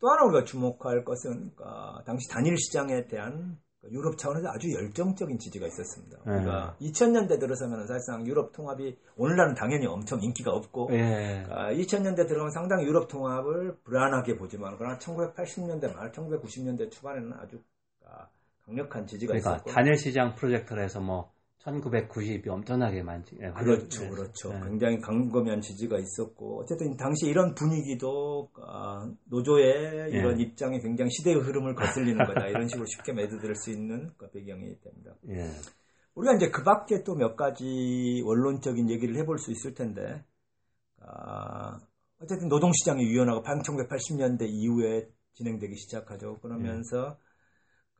또 하나 우리가 주목할 것은 아, 당시 단일 시장에 대한 그 유럽 차원에서 아주 열정적인 지지가 있었습니다. 네. 그러니까 2000년대 들어서면 사실상 유럽 통합이 오늘날은 당연히 엄청 인기가 없고 예. 아, 2000년대 들어가면 상당히 유럽 통합을 불안하게 보지만 그러나 1980년대 말 1990년대 초반에는 아주 아, 강력한 지지가 그러니까 있었고 단일 시장 프로젝트로 해서 뭐 1990이 엄청나게 많지. 예, 그렇죠, 네. 그렇죠. 네. 굉장히 강검한 지지가 있었고 어쨌든 당시 이런 분위기도 아, 노조의 이런 예. 입장이 굉장히 시대의 흐름을 거슬리는 거다 이런 식으로 쉽게 매듭될 수 있는 그 배경이 됩니다. 예. 우리가 이제 그 밖에 또 몇 가지 원론적인 얘기를 해볼 수 있을 텐데 아, 어쨌든 노동시장이 유연하고 1980년대 이후에 진행되기 시작하죠. 그러면서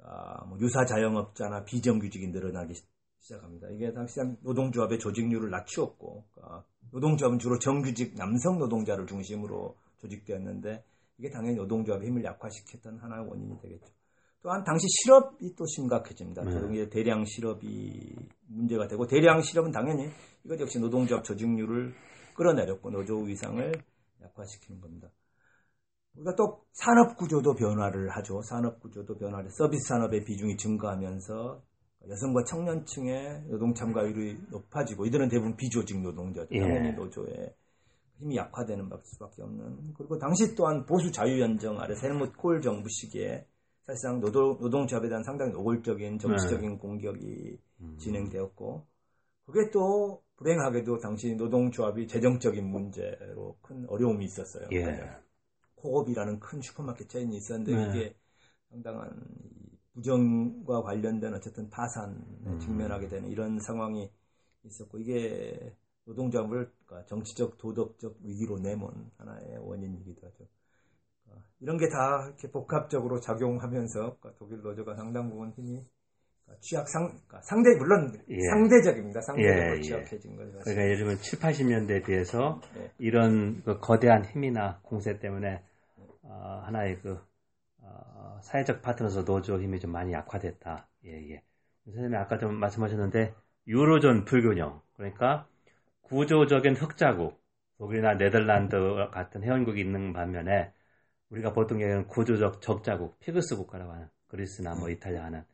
아, 뭐 유사 자영업자나 비정규직이 늘어나기 시- 시작합니다. 이게 당시 노동조합의 조직률을 낮추었고 아, 노동조합은 주로 정규직 남성 노동자를 중심으로 조직되었는데 이게 당연히 노동조합의 힘을 약화시켰던 하나의 원인이 되겠죠. 또한 당시 실업이 또 심각해집니다. 네. 대량 실업이 문제가 되고 대량 실업은 당연히 이것 역시 노동조합 조직률을 끌어내렸고 노조 위상을 약화시키는 겁니다. 우리가 또 산업 구조도 변화를 하죠. 산업 구조도 변화를 서비스 산업의 비중이 증가하면서 여성과 청년층의 노동 참가율이 높아지고 이들은 대부분 비조직 노동자죠. 예. 당연히 노조의 힘이 약화되는 수밖에 없는. 그리고 당시 또한 보수 자유연정 아래 헬무트 콜 정부 시기에 사실상 노동, 노동조합에 대한 상당히 노골적인 정치적인 공격이 음. 진행되었고 그게 또 불행하게도 당시 노동조합이 재정적인 문제로 큰 어려움이 있었어요. 예. 그러니까 코업이라는 큰 슈퍼마켓 체인이 있었는데 네. 이게 상당한 이 부정과 관련된 어쨌든 파산에 음. 직면하게 되는 이런 상황이 있었고 이게 노동조합을 그러니까 정치적 도덕적 위기로 내몬 하나의 원인이기도 하죠. 어, 이런 게 다 이렇게 복합적으로 작용하면서 그러니까 독일 노조가 상당 부분 힘이 그러니까 취약 상 그러니까 상대 물론 예. 상대적입니다. 상대적으로 예, 예. 취약해진 거죠. 사실. 그러니까 예를 들면 7, 80년대에 비해서 예. 이런 그 거대한 힘이나 공세 때문에 어, 하나의 그 어, 사회적 파트너서 노조 힘이 좀 많이 약화됐다. 예, 예. 선생님이 아까 좀 말씀하셨는데 유로존 불균형 그러니까 구조적인 흑자국 독일이나 네덜란드 같은 회원국이 있는 반면에 우리가 보통 얘기하는 구조적 적자국 피그스 국가라고 하는 그리스나 뭐 이탈리아 하는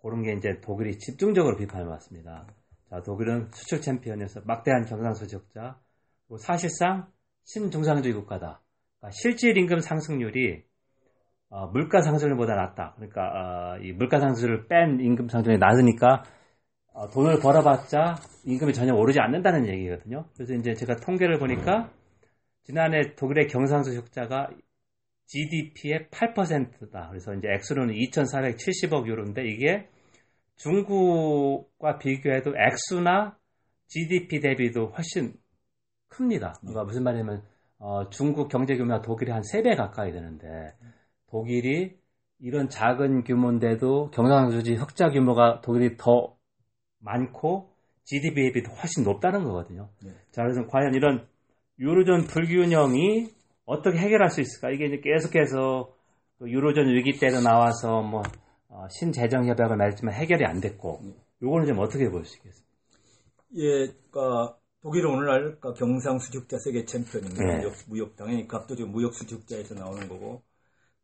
그런 게 이제 독일이 집중적으로 비판을 받습니다. 자, 독일은 수출 챔피언에서 막대한 경상수적자, 그리고 사실상 신중상주의 국가다. 그러니까 실질 임금 상승률이 어, 물가 상승률보다 낮다. 그러니까 어, 이 물가 상승률을 뺀 임금 상승률이 낮으니까 어, 돈을 벌어봤자 임금이 전혀 오르지 않는다는 얘기거든요. 그래서 이제 제가 통계를 보니까 지난해 독일의 경상수적자가 GDP의 8%다. 그래서 이제 액수로는 2,470억 유로인데 이게 중국과 비교해도 액수나 GDP 대비도 훨씬 큽니다. 그러니까 무슨 말이냐면 어, 중국 경제 규모가 독일이 한 3배 가까이 되는데 독일이 이런 작은 규모인데도 경상수지 흑자 규모가 독일이 더 많고 GDP 대비도 훨씬 높다는 거거든요. 네. 자, 그래서 과연 이런 유로존 불균형이 어떻게 해결할 수 있을까? 이게 이제 계속해서 그 유로존 위기 때도 나와서 뭐 어, 신재정 협약을 맺지만 해결이 안 됐고 요거는 좀 어떻게 보시겠어요? 예, 그러니까 독일은 오늘날 그러니까 경상수지 흑자 세계 챔피언입니다. 네. 무역, 무역 당연히 그 압도적 무역 수지 흑자에서 나오는 거고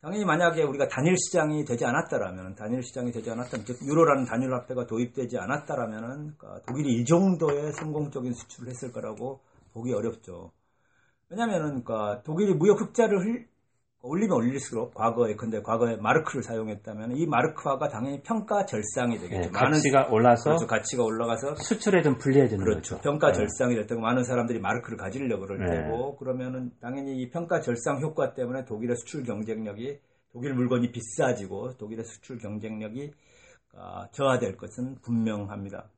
당연히 만약에 우리가 단일 시장이 되지 않았다라면 단일 시장이 되지 않았다면 즉 유로라는 단일 화폐가 도입되지 않았다라면은 그러니까 독일이 이 정도의 성공적인 수출을 했을 거라고 보기 어렵죠. 왜냐면은 그러니까 독일이 무역 흑자를 흘- 올리면 올릴수록 과거에 근데 과거에 마르크를 사용했다면 이 마르크화가 당연히 평가 절상이 되겠죠. 예, 가치가 올라서 그렇죠. 가치가 올라가서 수출에 좀 불리해지는 그렇죠. 거죠. 평가 네. 절상이 됐다고 많은 사람들이 마르크를 가지려고 그럴 네. 테고 그러면은 당연히 이 평가 절상 효과 때문에 독일의 수출 경쟁력이 독일 물건이 비싸지고 독일의 수출 경쟁력이 아, 저하될 것은 분명합니다.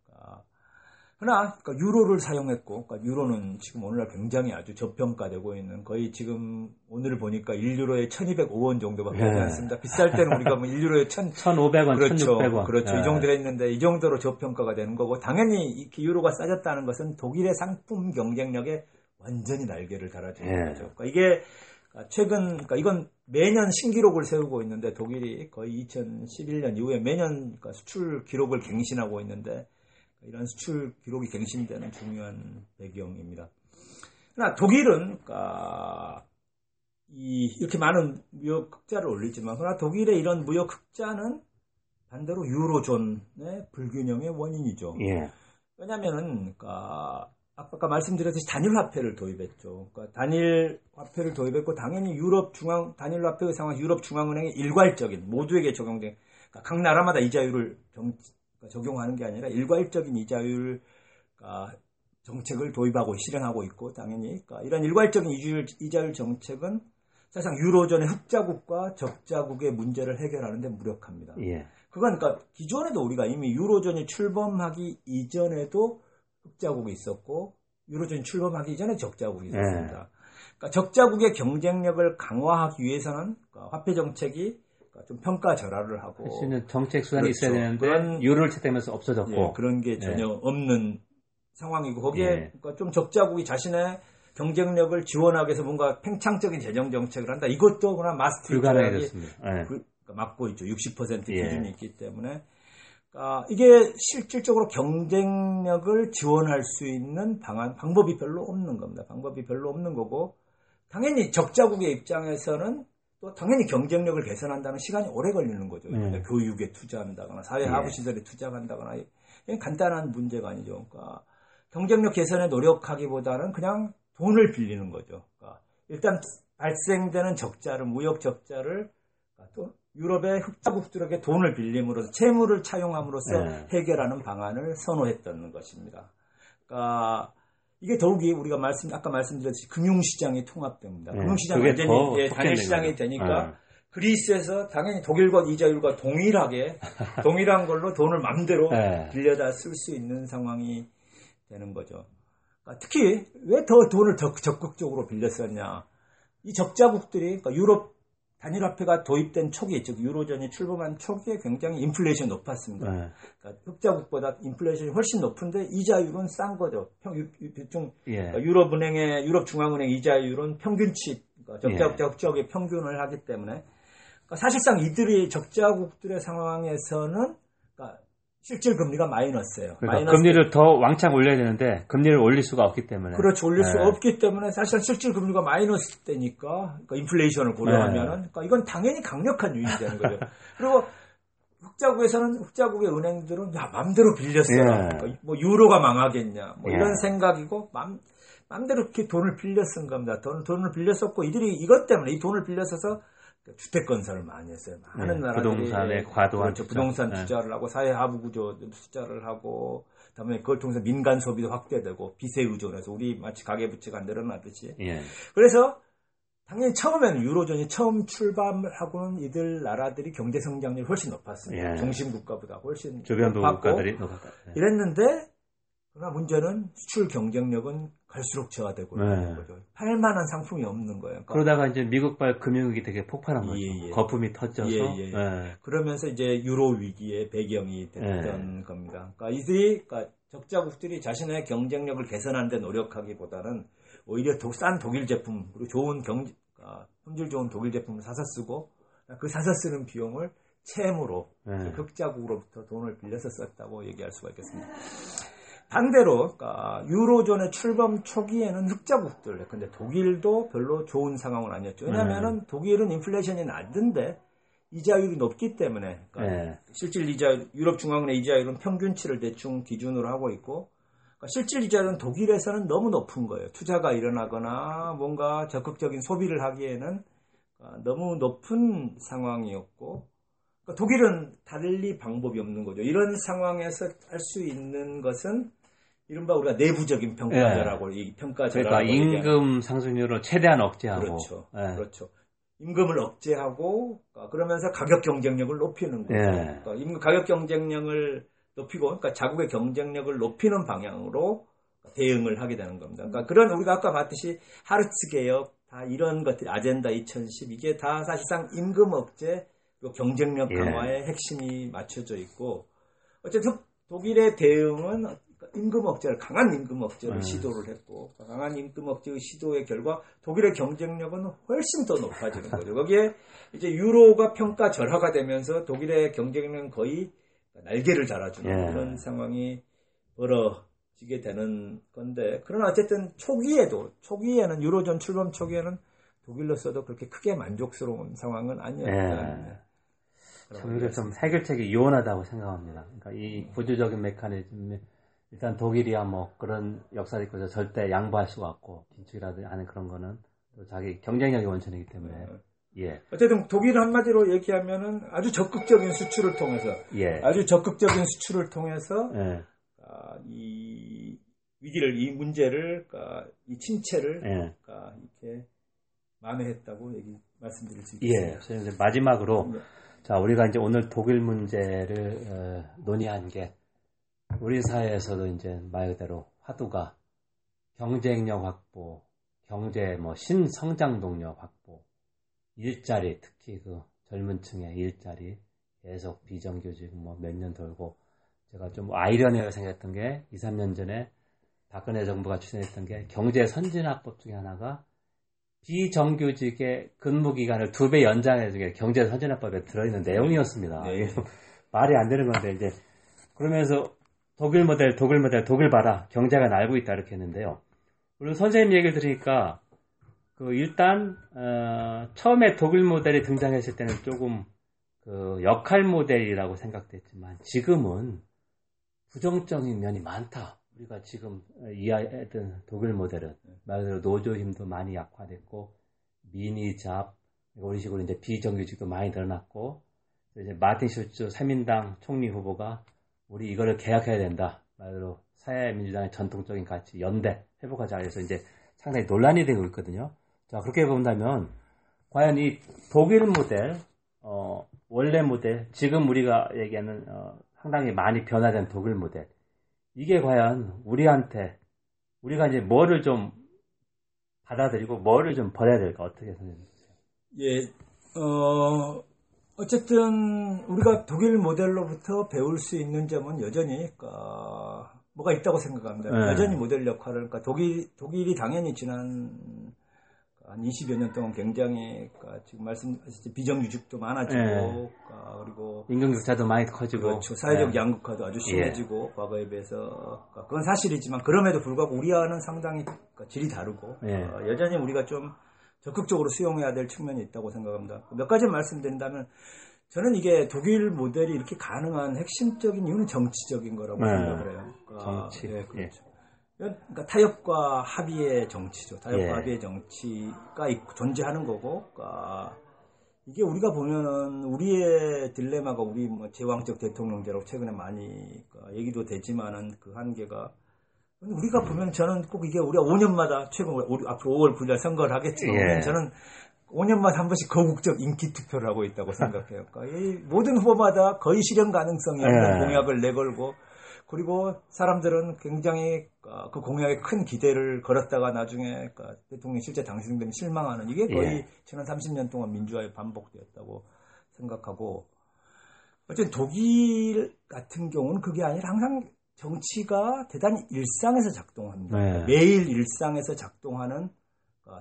아, 그러나 그러니까 유로를 사용했고 그러니까 유로는 지금 오늘날 굉장히 아주 저평가되고 있는 거의 지금 오늘 보니까 1유로에 1,205원 정도밖에 되지 예. 않습니다. 비쌀 때는 우리가 뭐 1유로에 1,000 1,500원, 그렇죠. 1,600원. 그렇죠. 예. 이 정도 했는데 이 정도로 저평가가 되는 거고 당연히 이렇게 유로가 싸졌다는 것은 독일의 상품 경쟁력에 완전히 날개를 달아주는 예. 거죠. 그러니까 이게 최근 그러니까 이건 매년 신기록을 세우고 있는데 독일이 거의 2011년 이후에 매년 그러니까 수출 기록을 갱신하고 있는데 이런 수출 기록이 갱신되는 중요한 배경입니다. 그러나 독일은 그러니까 이 이렇게 많은 무역 흑자를 올리지만 그러나 독일의 이런 무역 흑자는 반대로 유로존의 불균형의 원인이죠. 예. 왜냐하면은 그러니까 아까 말씀드렸듯이 단일 화폐를 도입했죠. 그러니까 단일 화폐를 도입했고 당연히 유럽 중앙 단일 화폐의 상황 유럽 중앙은행의 일괄적인 모두에게 적용된 그러니까 각 나라마다 이자율을 정, 적용하는 게 아니라 일괄적인 이자율 그러니까 정책을 도입하고 실행하고 있고 당연히 그러니까 이런 일괄적인 이자율, 정책은 사실상 유로존의 흑자국과 적자국의 문제를 해결하는 데 무력합니다. 예. 그건 그러니까 기존에도 우리가 이미 유로존이 출범하기 이전에도 흑자국이 있었고 유로존이 출범하기 이전에 적자국이 있었습니다. 그러니까 적자국의 경쟁력을 강화하기 위해서는 그러니까 화폐 정책이 그러니까 좀 평가 절하를 하고 할수 있는 정책 수단이 그렇죠. 있어야 되는데 그런- 유로를 채택하면서 없어졌고 예, 그런 게 전혀 없는 상황이고 거기에 예. 그러니까 좀 적자국이 자신의 경쟁력을 지원하기 위해서 뭔가 팽창적인 재정 정책을 한다. 이것도 그러나 마스트리트 조약이 불가능해졌습니다. 예. 그- 그러니까 막고 있죠. 60% 예. 기준이 있기 때문에. 그러니까 이게 실질적으로 경쟁력을 지원할 수 있는 방안, 방법이 별로 없는 겁니다. 방법이 별로 없는 거고, 당연히 적자국의 입장에서는 또 당연히 경쟁력을 개선한다는 시간이 오래 걸리는 거죠. 예. 교육에 투자한다거나, 사회 예. 하부 시설에 투자한다거나, 이게 간단한 문제가 아니죠. 그러니까 경쟁력 개선에 노력하기보다는 그냥 돈을 빌리는 거죠. 그러니까 일단 발생되는 적자를, 무역 적자를 그러니까 또 유럽의 흑자국들에게 돈을 빌림으로써 채무를 차용함으로써 네. 해결하는 방안을 선호했던 것입니다. 그러니까 이게 더욱이 우리가 말씀 아까 말씀드렸듯이 금융시장이 통합됩니다. 네. 금융시장 완전히 더 예, 단일 확대된 시장이 거죠. 되니까 네. 그리스에서 당연히 독일과 이자율과 동일하게 동일한 걸로 돈을 맘대로 네. 빌려다 쓸 수 있는 상황이 되는 거죠. 그러니까 특히 왜 더 돈을 더 적극적으로 빌렸었냐? 이 적자국들이 그러니까 유럽 단일화폐가 도입된 초기, 즉 유로존이 출범한 초기에 굉장히 인플레이션이 높았습니다. 네. 그러니까 흑자국보다 인플레이션이 훨씬 높은데 이자율은 싼 거죠. 평, 유- 유- 대충 예. 그러니까 유럽은행의 유럽 중앙은행 이자율은 평균치 그러니까 적자국자 예. 흑자국의 평균을 하기 때문에 그러니까 사실상 이들이 적자국들의 상황에서는 실질 금리가 마이너스예요. 그러니까 마이너스 금리를 더 왕창 올려야 되는데 금리를 올릴 수가 없기 때문에 그렇죠. 올릴 수가 네. 없기 때문에 사실상 실질 금리가 마이너스 때니까 그러니까 인플레이션을 고려하면은 네. 그러니까 이건 당연히 강력한 유인이 되는 거죠. 그리고 흑자국에서는 흑자국의 은행들은 야 맘대로 빌렸어. 예. 그러니까 뭐 유로가 망하겠냐. 뭐 예. 이런 생각이고 맘 맘대로 이렇게 돈을 쓴 겁니다. 돈, 돈을 빌려 썼고 이들이 이것 때문에 이 돈을 빌려 써서 주택 건설을 많이 했어요. 많은 네, 나라들이 부동산에 과도한 그렇죠. 부동산 네. 투자를 하고 사회 하부 구조 투자를 하고 그다음에 그걸 통해서 민간 소비도 확대되고 빚에 의존해서 우리 마치 가계 부채가 늘어나듯이 예. 그래서 당연히 처음에는 유로존이 처음 출발하고는 이들 나라들이 경제 성장률이 훨씬 높았습니다. 예. 중심 국가보다 훨씬 주변도 높았고 국가들이 높았다. 예. 이랬는데 그러나 문제는 수출 경쟁력은 갈수록 저하되고 네. 있는 거죠. 팔 만한 상품이 없는 거예요. 그러니까 그러다가 이제 미국발 금융위기 되게 폭발한 거죠. 예, 예. 거품이 터져서 예, 예. 예. 그러면서 이제 유로 위기의 배경이 됐던 겁니다. 그러니까 이들이 그러니까 적자국들이 자신의 경쟁력을 개선하는 데 노력하기보다는 오히려 도- 싼 독일 제품 그리고 좋은 경 그러니까 품질 좋은 독일 제품을 사서 쓰고 그 사서 쓰는 비용을 채무로 예. 흑자국으로부터 돈을 빌려서 썼다고 얘기할 수가 있겠습니다. 반대로 그러니까 유로존의 출범 초기에는 흑자국들 근데 독일도 별로 좋은 상황은 아니었죠. 왜냐하면 독일은 인플레이션이 낮은데 이자율이 높기 때문에 그러니까 예. 실질 이자 유럽 중앙은행 이자율은 평균치를 대충 기준으로 하고 있고 그러니까 실질 이자율은 독일에서는 너무 높은 거예요. 투자가 일어나거나 뭔가 적극적인 소비를 하기에는 아, 너무 높은 상황이었고 그러니까 독일은 달리 방법이 없는 거죠. 이런 상황에서 할 수 있는 것은 이른바 우리가 내부적인 평가절하고 이 평가절하고 그러니까 임금 상승률을 최대한 억제하고 그렇죠. 예. 그렇죠. 임금을 억제하고 어, 그러면서 가격 경쟁력을 높이는 거죠. 예. 그러니까 임금 가격 경쟁력을 높이고 그러니까 자국의 경쟁력을 높이는 방향으로 대응을 하게 되는 겁니다. 그러니까 그런 우리가 아까 봤듯이 하르츠 개혁 다 이런 것들 아젠다 2010 이게 다 사실상 임금 억제 그리고 경쟁력 예. 강화의 핵심이 맞춰져 있고 어쨌든 독일의 대응은 임금 억제를 강한 임금 억제를 음. 시도를 했고 강한 임금 억제의 시도의 결과 독일의 경쟁력은 훨씬 더 높아지는 거죠. 거기에 이제 유로가 평가 절하가 되면서 독일의 경쟁력은 거의 날개를 달아주는 예. 그런 상황이 벌어지게 되는 건데 그러나 어쨌든 초기에도 초기에는 유로존 출범 초기에는 독일로서도 그렇게 크게 만족스러운 상황은 아니었다. 예. 참 이게 좀 해결책이 유연하다고 생각합니다. 그러니까 이 구조적인 메커니즘 일단 독일이야 뭐 그런 역사를 있고 절대 양보할 수가 없고 긴축이라든지 하는 그런 거는 또 자기 경쟁력의 원천이기 때문에 예, 어쨌든 독일 한마디로 얘기하면은 아주 적극적인 수출을 통해서 예, 아주 적극적인 수출을 통해서 예, 아, 이 위기를 이 문제를 아, 이 침체를 예. 아, 이렇게 만회했다고 얘기 말씀드릴 수 예. 있겠습니다. 이제 마지막으로 네. 자 우리가 이제 오늘 독일 문제를 어, 논의한 게 우리 사회에서도 이제 말 그대로 화두가 경쟁력 확보, 경제 뭐 신성장 동력 확보, 일자리 특히 그 젊은 층의 일자리 계속 비정규직 뭐 몇 년 돌고 제가 좀 아이러니하게 생각했던 게 2, 3년 전에 박근혜 정부가 추진했던 게 경제 선진화법 중에 하나가 비정규직의 근무 기간을 두 배 연장해 게 경제 선진화법에 들어있는 내용이었습니다. 네. 말이 안 되는 건데 이제 그러면서 독일 모델, 독일 모델, 독일 봐라 경제가 날고 있다 이렇게 했는데요. 물론 선생님 얘기를 들으니까 그 일단 어, 처음에 독일 모델이 등장했을 때는 조금 그 역할 모델이라고 생각됐지만 지금은 부정적인 면이 많다. 우리가 지금 이해했던 독일 모델은 말 그대로 노조 힘도 많이 약화됐고 미니 잡 이런 식으로 이제 비정규직도 많이 늘어났고 이제 마틴 슐츠 새민당 총리 후보가 우리 이거를 개혁해야 된다. 말 그대로 사회민주당의 전통적인 가치 연대 회복하자 해서 이제 상당히 논란이 되고 있거든요. 자 그렇게 본다면 과연 이 독일 모델 어, 원래 모델 지금 우리가 얘기하는 어, 상당히 많이 변화된 독일 모델 이게 과연 우리한테 우리가 이제 뭐를 좀 받아들이고 뭐를 좀 버려야 될까 어떻게 생각하세요? 예, 어, 어쨌든 우리가 독일 모델로부터 배울 수 있는 점은 여전히 어, 뭐가 있다고 생각합니다. 네. 여전히 모델 역할을 그러니까 독일 독일이 당연히 지난 한 20여 년 동안 굉장히 그러니까 지금 말씀하셨듯이 비정규직도 많아지고 네. 그러니까 그리고 임금 격차도 많이 커지고 그렇죠. 사회적 네. 양극화도 아주 심해지고 과거에 비해서 그러니까 그건 사실이지만 그럼에도 불구하고 우리와는 상당히 그러니까 질이 다르고 예. 어, 여전히 우리가 좀 적극적으로 수용해야 될 측면이 있다고 생각합니다. 몇 가지 말씀드린다면 저는 이게 독일 모델이 이렇게 가능한 핵심적인 이유는 정치적인 거라고 네. 생각을 해요. 그러니까, 정치. 예, 그렇죠. 그러니까 타협과 합의의 정치죠. 타협과 예. 합의의 정치가 있고, 존재하는 거고, 그러니까 이게 우리가 보면은 우리의 딜레마가 우리 뭐 제왕적 대통령제라고 최근에 많이 그러니까 얘기도 되지만은 그 한계가 우리가 보면 저는 꼭 이게 우리가 5년마다 최근 우리 앞으로 5월 9일 선거를 하겠지만 예. 저는 5년마다 한 번씩 거국적 인기 투표를 하고 있다고 생각해요. 그러니까 이 모든 후보마다 거의 실현 가능성이 없는 예. 공약을 내걸고 그리고 사람들은 굉장히 어, 그 공약에 큰 기대를 걸었다가 나중에 그 대통령이 실제 당선되면 실망하는 이게 거의 예. 지난 30년 동안 민주화에 반복되었다고 생각하고 어쨌든 독일 같은 경우는 그게 아니라 항상 정치가 대단히 일상에서 작동합니다. 네. 매일 일상에서 작동하는 어,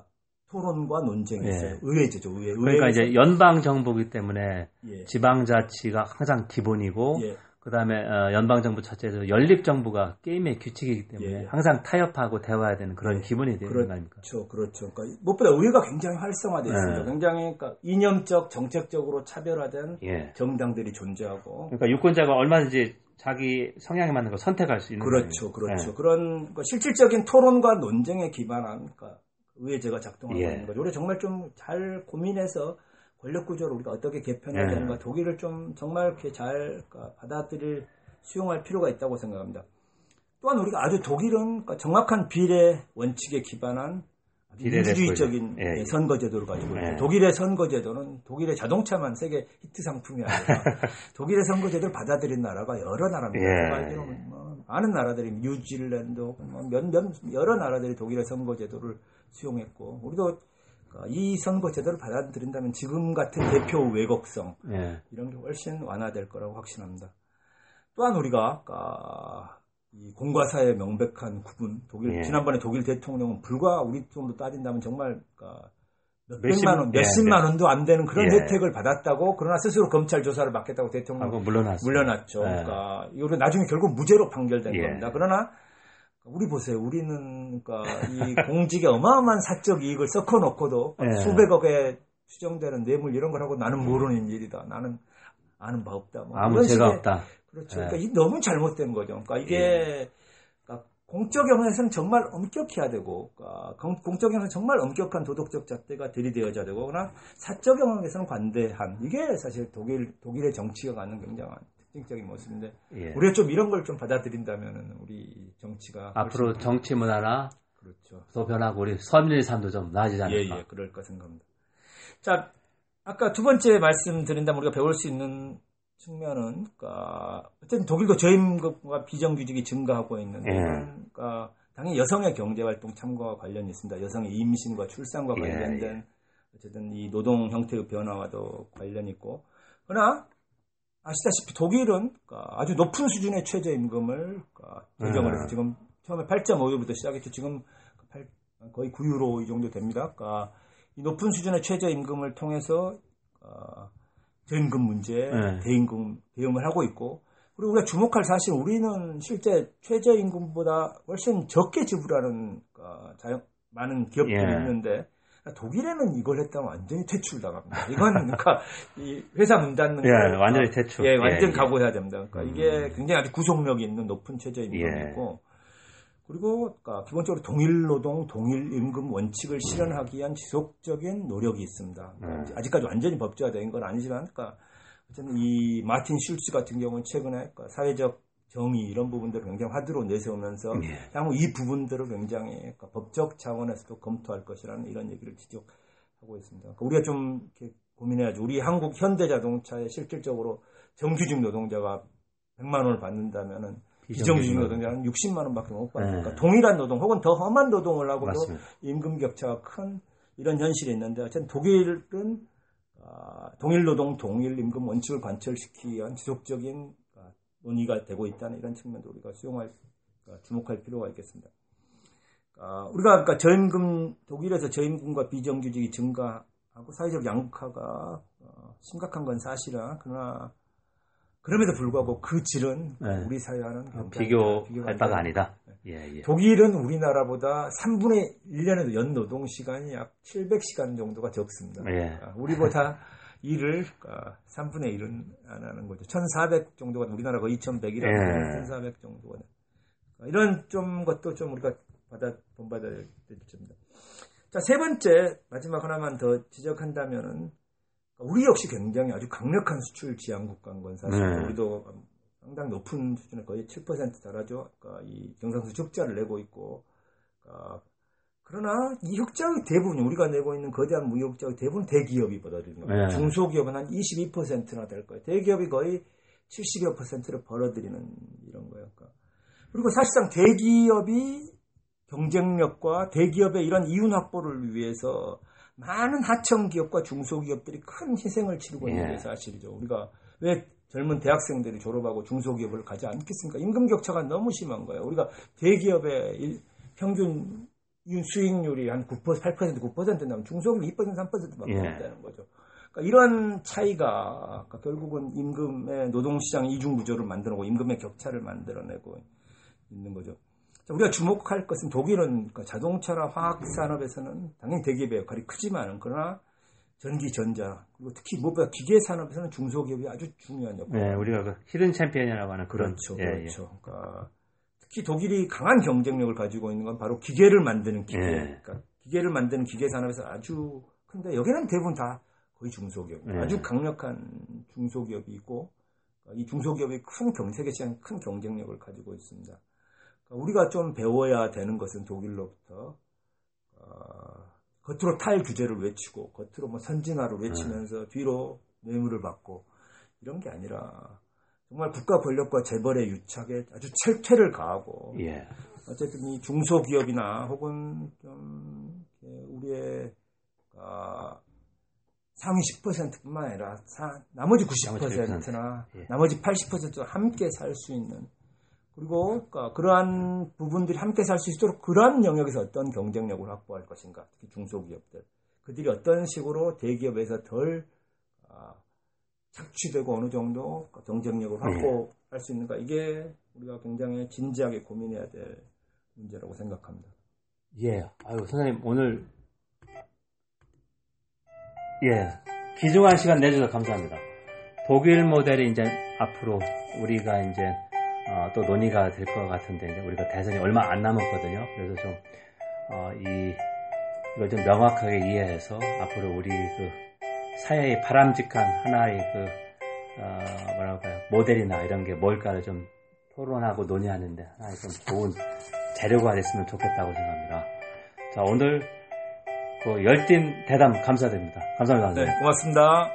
토론과 논쟁이 네. 있어요. 의회제죠, 의회. 그러니까 의회에서- 이제 연방 정부이기 때문에 예. 지방자치가 항상 기본이고 예. 그다음에 어, 연방 정부 자체에서 연립 정부가 게임의 규칙이기 때문에 예. 항상 타협하고 대화해야 되는 그런 예. 기본이 되는 거 아닙니까? 그렇죠, 그렇죠. 그러니까 무엇보다 의회가 굉장히 활성화되어 있습니다. 네. 굉장히 그러니까 이념적, 정책적으로 차별화된 예. 정당들이 존재하고 그러니까 유권자가 얼마든지 자기 성향에 맞는 걸 선택할 수 있는 그렇죠, 거예요. 그렇죠. 예. 그런 그 실질적인 토론과 논쟁에 기반한 의회제가 작동하고 예. 있는 거죠. 우리 정말 좀 잘 고민해서 권력 구조를 우리가 어떻게 개편해야 예. 되는가, 독일을 좀 정말 이렇게 잘 받아들일 수용할 필요가 있다고 생각합니다. 또한 우리가 아주 독일은 정확한 비례 원칙에 기반한 민주주의적인 예, 예. 선거제도를 가지고 예. 독일의 선거제도는 독일의 자동차만 세계 히트 상품이 아니라 독일의 선거제도를 받아들인 나라가 여러 나라입니다. 예. 뭐 많은 나라들이 뉴질랜드 뭐 몇, 몇, 여러 나라들이 독일의 선거제도를 수용했고 우리도 이 선거제도를 받아들인다면 지금 같은 대표 왜곡성 예. 이런 게 훨씬 완화될 거라고 확신합니다. 또한 우리가 이 공과 사의 명백한 구분. 독일 예. 지난번에 독일 대통령은 불과 우리 돈으로 따진다면 정말 그러니까 몇백만 원, 몇십만 예, 네. 원도 안 되는 그런 예. 혜택을 받았다고 그러나 스스로 검찰 조사를 받겠다고 대통령 물러났죠. 물러났죠. 예. 그러니까 이거는 나중에 결국 무죄로 판결된 예. 겁니다. 그러나 우리 보세요. 우리는 그러니까 이 공직에 어마어마한 사적 이익을 섞어 놓고도 예. 수백억에 추정되는 뇌물 이런 걸 하고 나는 모르는 일이다. 나는 아는 바 없다. 뭐 아무 죄가 없다. 그렇죠. 그러니까 이 너무 잘못된 거죠. 그러니까 이게 예. 그러니까 공적 영역에서는 정말 엄격해야 되고, 그러니까 공적 영역에서는 정말 엄격한 도덕적 잣대가 들이대어져야 되고, 그러나 사적 영역에서는 관대한 이게 사실 독일 독일의 정치가 갖는 굉장한 특징적인 모습인데, 예. 우리가 좀 이런 걸 좀 받아들인다면은 우리 정치가 앞으로 정치 문화나 그렇죠. 더 변하고 우리 서민의 삶도 좀 나아지지 않을까? 예, 예, 그럴까 생각합니다. 자, 아까 두 번째 말씀드린다면 우리가 배울 수 있는 측면은 그러니까 어쨌든 독일도 저임금과 비정규직이 증가하고 있는데 예. 그러니까 당연히 여성의 경제활동 참가와 관련이 있습니다. 여성의 임신과 출산과 예, 관련된 예. 어쨌든 이 노동 형태의 변화와도 관련이 있고 그러나 아시다시피 독일은 그러니까 아주 높은 수준의 최저임금을 그러니까 제정을 해서 예. 지금 처음에 8.5유로부터 시작했죠. 지금 거의 9유로 이 정도 됩니다. 그러니까 이 높은 수준의 최저임금을 통해서 어, 저임금 문제, 네. 대임금 대응을 하고 있고 그리고 우리가 주목할 사실 우리는 실제 최저임금보다 훨씬 적게 지불하는 어, 자영, 많은 기업들이 예. 있는데 독일에는 이걸 했다면 완전히 퇴출당합니다. 이건 그러니까 이 회사 문 닫는 예, 거 완전히 퇴출. 예, 완전 예, 예. 각오해야 됩니다. 그러니까 음. 이게 굉장히 아주 구속력이 있는 높은 최저임금이고 예. 그리고 그러니까 기본적으로 동일 노동, 동일 임금 원칙을 실현하기 위한 지속적인 노력이 있습니다. 네. 아직까지 완전히 법제화된 건 아니지만, 그러니까 어쨌든 이 마틴 슐츠 같은 경우는 최근에 그러니까 사회적 정의 이런 부분들을 굉장히 화두로 내세우면서 네. 향후 이 부분들을 굉장히 그러니까 법적 차원에서도 검토할 것이라는 이런 얘기를 지적하고 있습니다. 그러니까 우리가 좀 고민해야죠. 우리 한국 현대 자동차에 실질적으로 정규직 노동자가 100만 원을 받는다면은 비정규직 노동자는 60만 원밖에 못 받으니까 네. 동일한 노동 혹은 더 험한 노동을 하고도 맞습니다. 임금 격차가 큰 이런 현실이 있는데 어쨌든 독일은 어, 동일 노동 동일 임금 원칙을 관철시키기 위한 지속적인 어, 논의가 되고 있다는 이런 측면도 우리가 수용할 어, 주목할 필요가 있겠습니다. 어, 우리가 그러니까 저임금 독일에서 저임금과 비정규직이 증가하고 사회적 양극화가 어, 심각한 건 사실이나 그러나 그럼에도 불구하고 그 질은 네. 우리 사회와는 아, 비교할 바가 아니다. 예, 예. 독일은 우리나라보다 3분의 1년에도 연 노동 시간이 약 700시간 정도가 적습니다. 예. 아, 우리보다 일을 3분의 아, 1은 안 하는 거죠. 1,400 정도가 우리나라가 2,100이라고 예. 1,400 정도가 이런 좀 것도 좀 우리가 받아 본받아야 될 점입니다. 자, 세 번째 마지막 하나만 더 지적한다면은 우리 역시 굉장히 아주 강력한 수출 지향 국가인 건 사실 네. 우리도 상당히 높은 수준에 거의 7% 달하죠. 그러니까 이 경상수 흑자를 내고 있고, 그러니까 그러나 이 흑자의 대부분 우리가 내고 있는 거대한 무역자의 대부분 대기업이 벌어들이는 거예요. 네. 중소기업은 한 22%나 될 거예요. 대기업이 거의 70여 퍼센트를 벌어들이는 이런 거예요. 그러니까. 그리고 사실상 대기업이 경쟁력과 대기업의 이런 이윤 확보를 위해서 많은 하청 기업과 중소기업들이 큰 희생을 치르고 있는 게 예. 사실이죠. 우리가 왜 젊은 대학생들이 졸업하고 중소기업을 가지 않겠습니까? 임금 격차가 너무 심한 거예요. 우리가 대기업의 평균 수익률이 한 9%, 8%, 9% 나면 중소기업 2%, 3%밖에 예. 없다는 거죠. 그러니까 이런 차이가 그러니까 결국은 임금의 노동시장 이중 구조를 만들어고 임금의 격차를 만들어내고 있는 거죠. 우리가 주목할 것은 독일은 그 자동차나 화학 산업에서는 당연히 대기업의 역할이 크지만 그러나 전기, 전자 그리고 특히 무엇보다 기계 산업에서는 중소기업이 아주 중요한 역할. 네, 우리가 그 히든 챔피언이라고 하는 그런 그렇죠, 예, 그렇죠. 예. 그러니까 특히 독일이 강한 경쟁력을 가지고 있는 건 바로 기계를 만드는 기계. 예. 그러니까 기계를 만드는 기계 산업에서 아주 큰데 여기는 대부분 다 거의 중소기업. 예. 아주 강력한 중소기업이 있고 이 중소기업이 큰 경, 세계 시장 큰 경쟁력을 가지고 있습니다. 우리가 좀 배워야 되는 것은 독일로부터 어, 겉으로 탈 규제를 외치고 겉으로 뭐 선진화를 외치면서 뒤로 뇌물을 받고 이런 게 아니라 정말 국가 권력과 재벌의 유착에 아주 철퇴를 가하고 예. 어쨌든 이 중소기업이나 혹은 좀 우리의 아, 상위 10%뿐만 아니라 사, 나머지 90%나 예. 나머지 80%도 함께 살 수 있는 그리고 그러니까 그러한 부분들이 함께 살 수 있도록 그러한 영역에서 어떤 경쟁력을 확보할 것인가 특히 중소기업들 그들이 어떤 식으로 대기업에서 덜 아, 착취되고 어느 정도 경쟁력을 확보할 수 있는가 이게 우리가 굉장히 진지하게 고민해야 될 문제라고 생각합니다. 예, 아유 선생님 오늘 예 귀중한 시간 내주셔서 감사합니다. 독일 모델이 이제 앞으로 우리가 이제 어, 또 논의가 될 것 같은데 이제 우리가 대선이 얼마 안 남았거든요. 그래서 좀 어, 이, 이걸 좀 명확하게 이해해서 앞으로 우리 그 사회의 바람직한 하나의 그 어, 뭐랄까요 모델이나 이런 게 뭘까를 좀 토론하고 논의하는데 하나의 좀 좋은 재료가 됐으면 좋겠다고 생각합니다. 자 오늘 그 열띤 대담 감사드립니다. 감사합니다. 네, 고맙습니다.